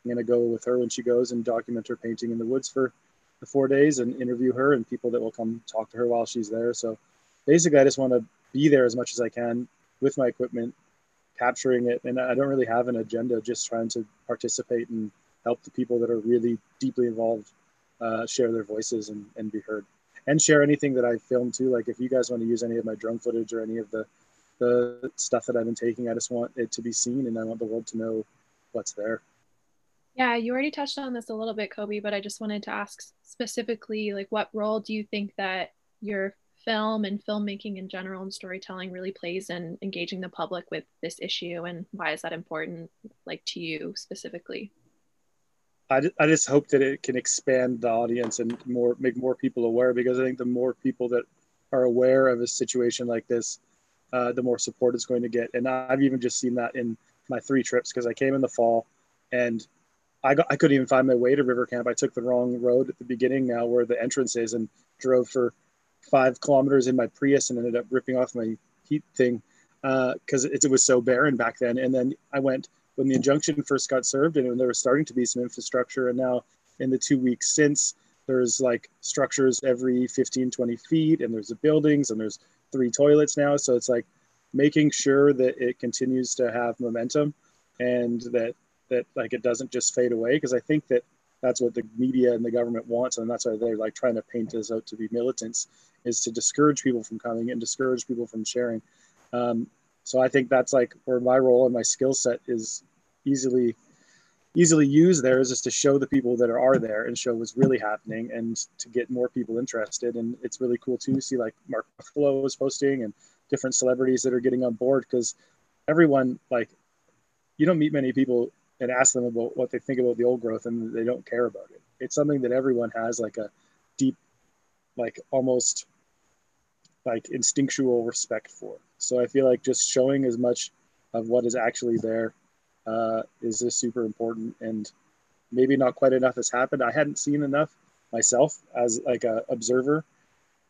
I'm to go with her when she goes and document her painting in the woods for the four days and interview her and people that will come talk to her while she's there. So basically, I just want to be there as much as I can with my equipment, capturing it. And I don't really have an agenda, just trying to participate and help the people that are really deeply involved uh, share their voices and, and be heard. And share anything that I filmed too. Like if you guys want to use any of my drone footage or any of the the stuff that I've been taking, I just want it to be seen and I want the world to know what's there. Yeah, you already touched on this a little bit, Colby, but I just wanted to ask specifically, like, what role do you think that your film and filmmaking in general and storytelling really plays in engaging the public with this issue, and why is that important, like, to you specifically? I, I just hope that it can expand the audience and more make more people aware because I think the more people that are aware of a situation like this, uh, the more support it's going to get. And I've even just seen that in my three trips because I came in the fall and I, got, I couldn't even find my way to River Camp. I took the wrong road at the beginning now where the entrance is and drove for five kilometers in my Prius and ended up ripping off my heat thing because uh, it, it was so barren back then. And then I went when the injunction first got served and there was starting to be some infrastructure. And now in the two weeks since, there's like structures every 15, 20 feet and there's the buildings and there's three toilets now. So it's like making sure that it continues to have momentum and that that like it doesn't just fade away because I think that that's what the media and the government wants and that's why they're like trying to paint us out to be militants is to discourage people from coming and discourage people from sharing um, so i think that's like where my role and my skill set is easily easily used there is just to show the people that are there and show what's really happening and to get more people interested and it's really cool to see like mark Ruffalo is posting and different celebrities that are getting on board because everyone like you don't meet many people and ask them about what they think about the old growth and they don't care about it. It's something that everyone has like a deep, like almost like instinctual respect for. So I feel like just showing as much of what is actually there uh, is just super important and maybe not quite enough has happened. I hadn't seen enough myself as like a observer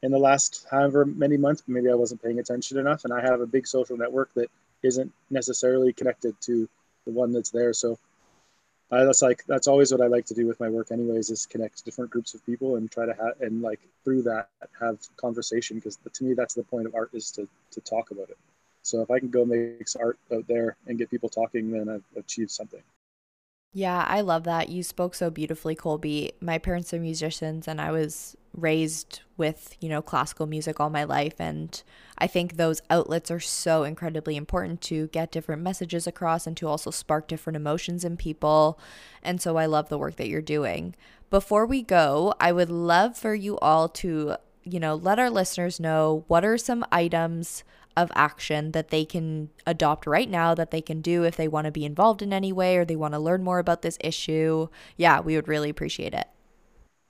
in the last however many months, maybe I wasn't paying attention enough. And I have a big social network that isn't necessarily connected to the one that's there. So uh, that's like that's always what I like to do with my work, anyways, is connect different groups of people and try to have and like through that have conversation because to me that's the point of art is to to talk about it. So if I can go make art out there and get people talking, then I've achieved something. Yeah, I love that. You spoke so beautifully, Colby. My parents are musicians, and I was raised with, you know, classical music all my life. And I think those outlets are so incredibly important to get different messages across and to also spark different emotions in people. And so I love the work that you're doing. Before we go, I would love for you all to, you know, let our listeners know what are some items of action that they can adopt right now that they can do if they want to be involved in any way or they want to learn more about this issue. Yeah, we would really appreciate it.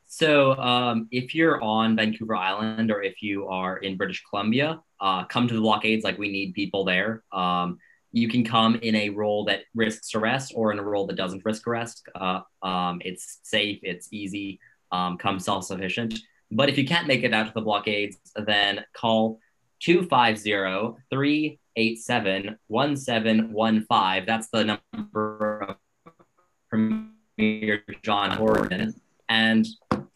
So, um, if you're on Vancouver Island or if you are in British Columbia, uh, come to the blockades. Like, we need people there. Um, you can come in a role that risks arrest or in a role that doesn't risk arrest. Uh, um, it's safe, it's easy, um, come self sufficient. But if you can't make it out to the blockades, then call 250 387 1715. That's the number of Premier John Horgan. And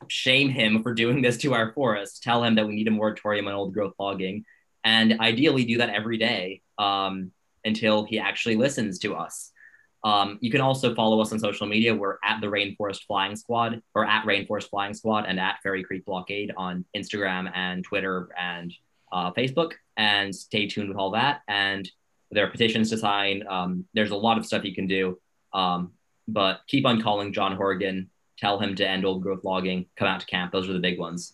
shame him for doing this to our forest. Tell him that we need a moratorium on old growth logging. And ideally, do that every day um, until he actually listens to us. Um, you can also follow us on social media. We're at the Rainforest Flying Squad or at Rainforest Flying Squad and at Fairy Creek Blockade on Instagram and Twitter and uh, Facebook and stay tuned with all that. And there are petitions to sign. Um, there's a lot of stuff you can do. Um, but keep on calling John Horgan. tell him to end old growth logging, come out to camp. Those are the big ones.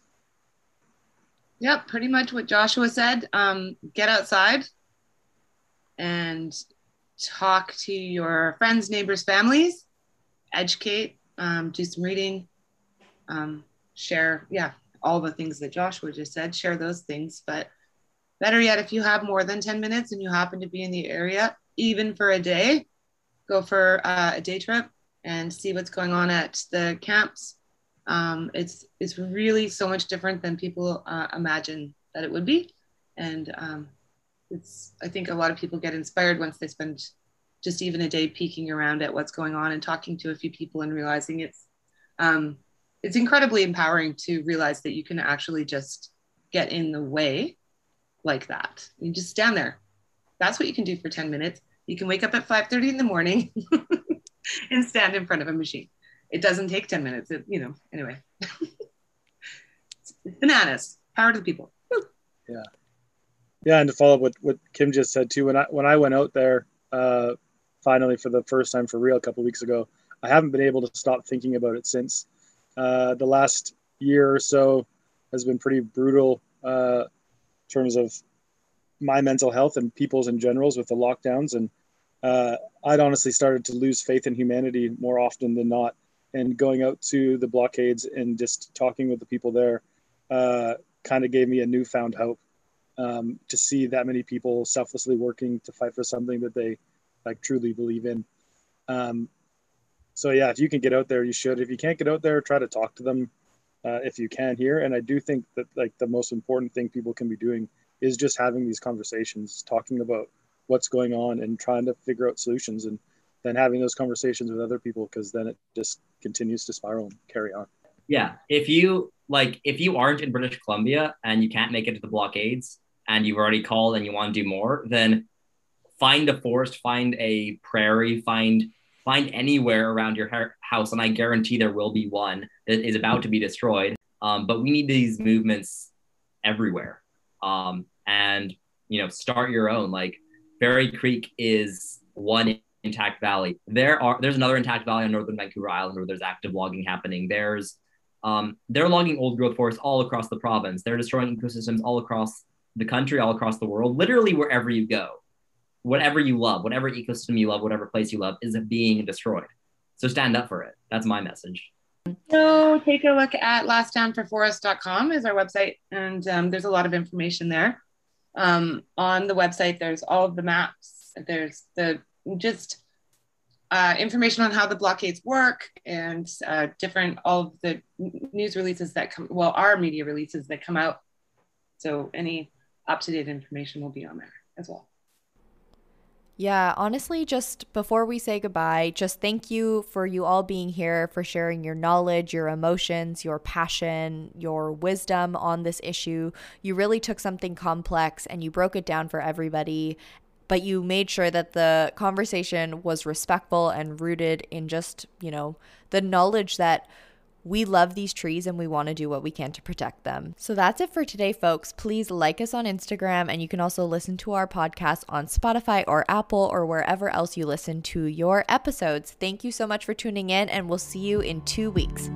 Yep, pretty much what Joshua said. Um, get outside and talk to your friends, neighbors, families, educate, um, do some reading, um, share, yeah, all the things that Joshua just said, share those things. But better yet, if you have more than 10 minutes and you happen to be in the area, even for a day, go for uh, a day trip and see what's going on at the camps. Um, it's it's really so much different than people uh, imagine that it would be, and um, it's I think a lot of people get inspired once they spend just even a day peeking around at what's going on and talking to a few people and realizing it's um, it's incredibly empowering to realize that you can actually just get in the way like that. You just stand there. That's what you can do for 10 minutes. You can wake up at 5:30 in the morning and stand in front of a machine. It doesn't take 10 minutes. It, you know, anyway. bananas. Power to the people. Yeah. Yeah, and to follow up what, what Kim just said too, when I when I went out there uh, finally for the first time for real a couple weeks ago, I haven't been able to stop thinking about it since. Uh, the last year or so has been pretty brutal uh, in terms of my mental health and people's in generals with the lockdowns. And uh, I'd honestly started to lose faith in humanity more often than not. And going out to the blockades and just talking with the people there uh, kind of gave me a newfound hope um, to see that many people selflessly working to fight for something that they like truly believe in. Um, so yeah, if you can get out there, you should. If you can't get out there, try to talk to them uh, if you can here. And I do think that like the most important thing people can be doing is just having these conversations, talking about what's going on, and trying to figure out solutions, and then having those conversations with other people because then it just continues to spiral and carry on. Yeah, if you like, if you aren't in British Columbia and you can't make it to the blockades, and you've already called and you want to do more, then find a forest, find a prairie, find find anywhere around your house, and I guarantee there will be one that is about to be destroyed. Um, but we need these movements everywhere, um, and you know, start your own. Like Fairy Creek is one intact valley. There are there's another intact valley on northern Vancouver Island where there's active logging happening. There's um, they're logging old growth forests all across the province. They're destroying ecosystems all across the country, all across the world, literally wherever you go whatever you love, whatever ecosystem you love, whatever place you love is being destroyed. So stand up for it. That's my message. So take a look at laststandforforest.com is our website, and um, there's a lot of information there. Um, on the website, there's all of the maps. There's the just uh, information on how the blockades work and uh, different all of the news releases that come. Well, our media releases that come out. So any up to date information will be on there as well. Yeah, honestly, just before we say goodbye, just thank you for you all being here, for sharing your knowledge, your emotions, your passion, your wisdom on this issue. You really took something complex and you broke it down for everybody, but you made sure that the conversation was respectful and rooted in just, you know, the knowledge that we love these trees and we want to do what we can to protect them. So that's it for today, folks. Please like us on Instagram and you can also listen to our podcast on Spotify or Apple or wherever else you listen to your episodes. Thank you so much for tuning in and we'll see you in two weeks.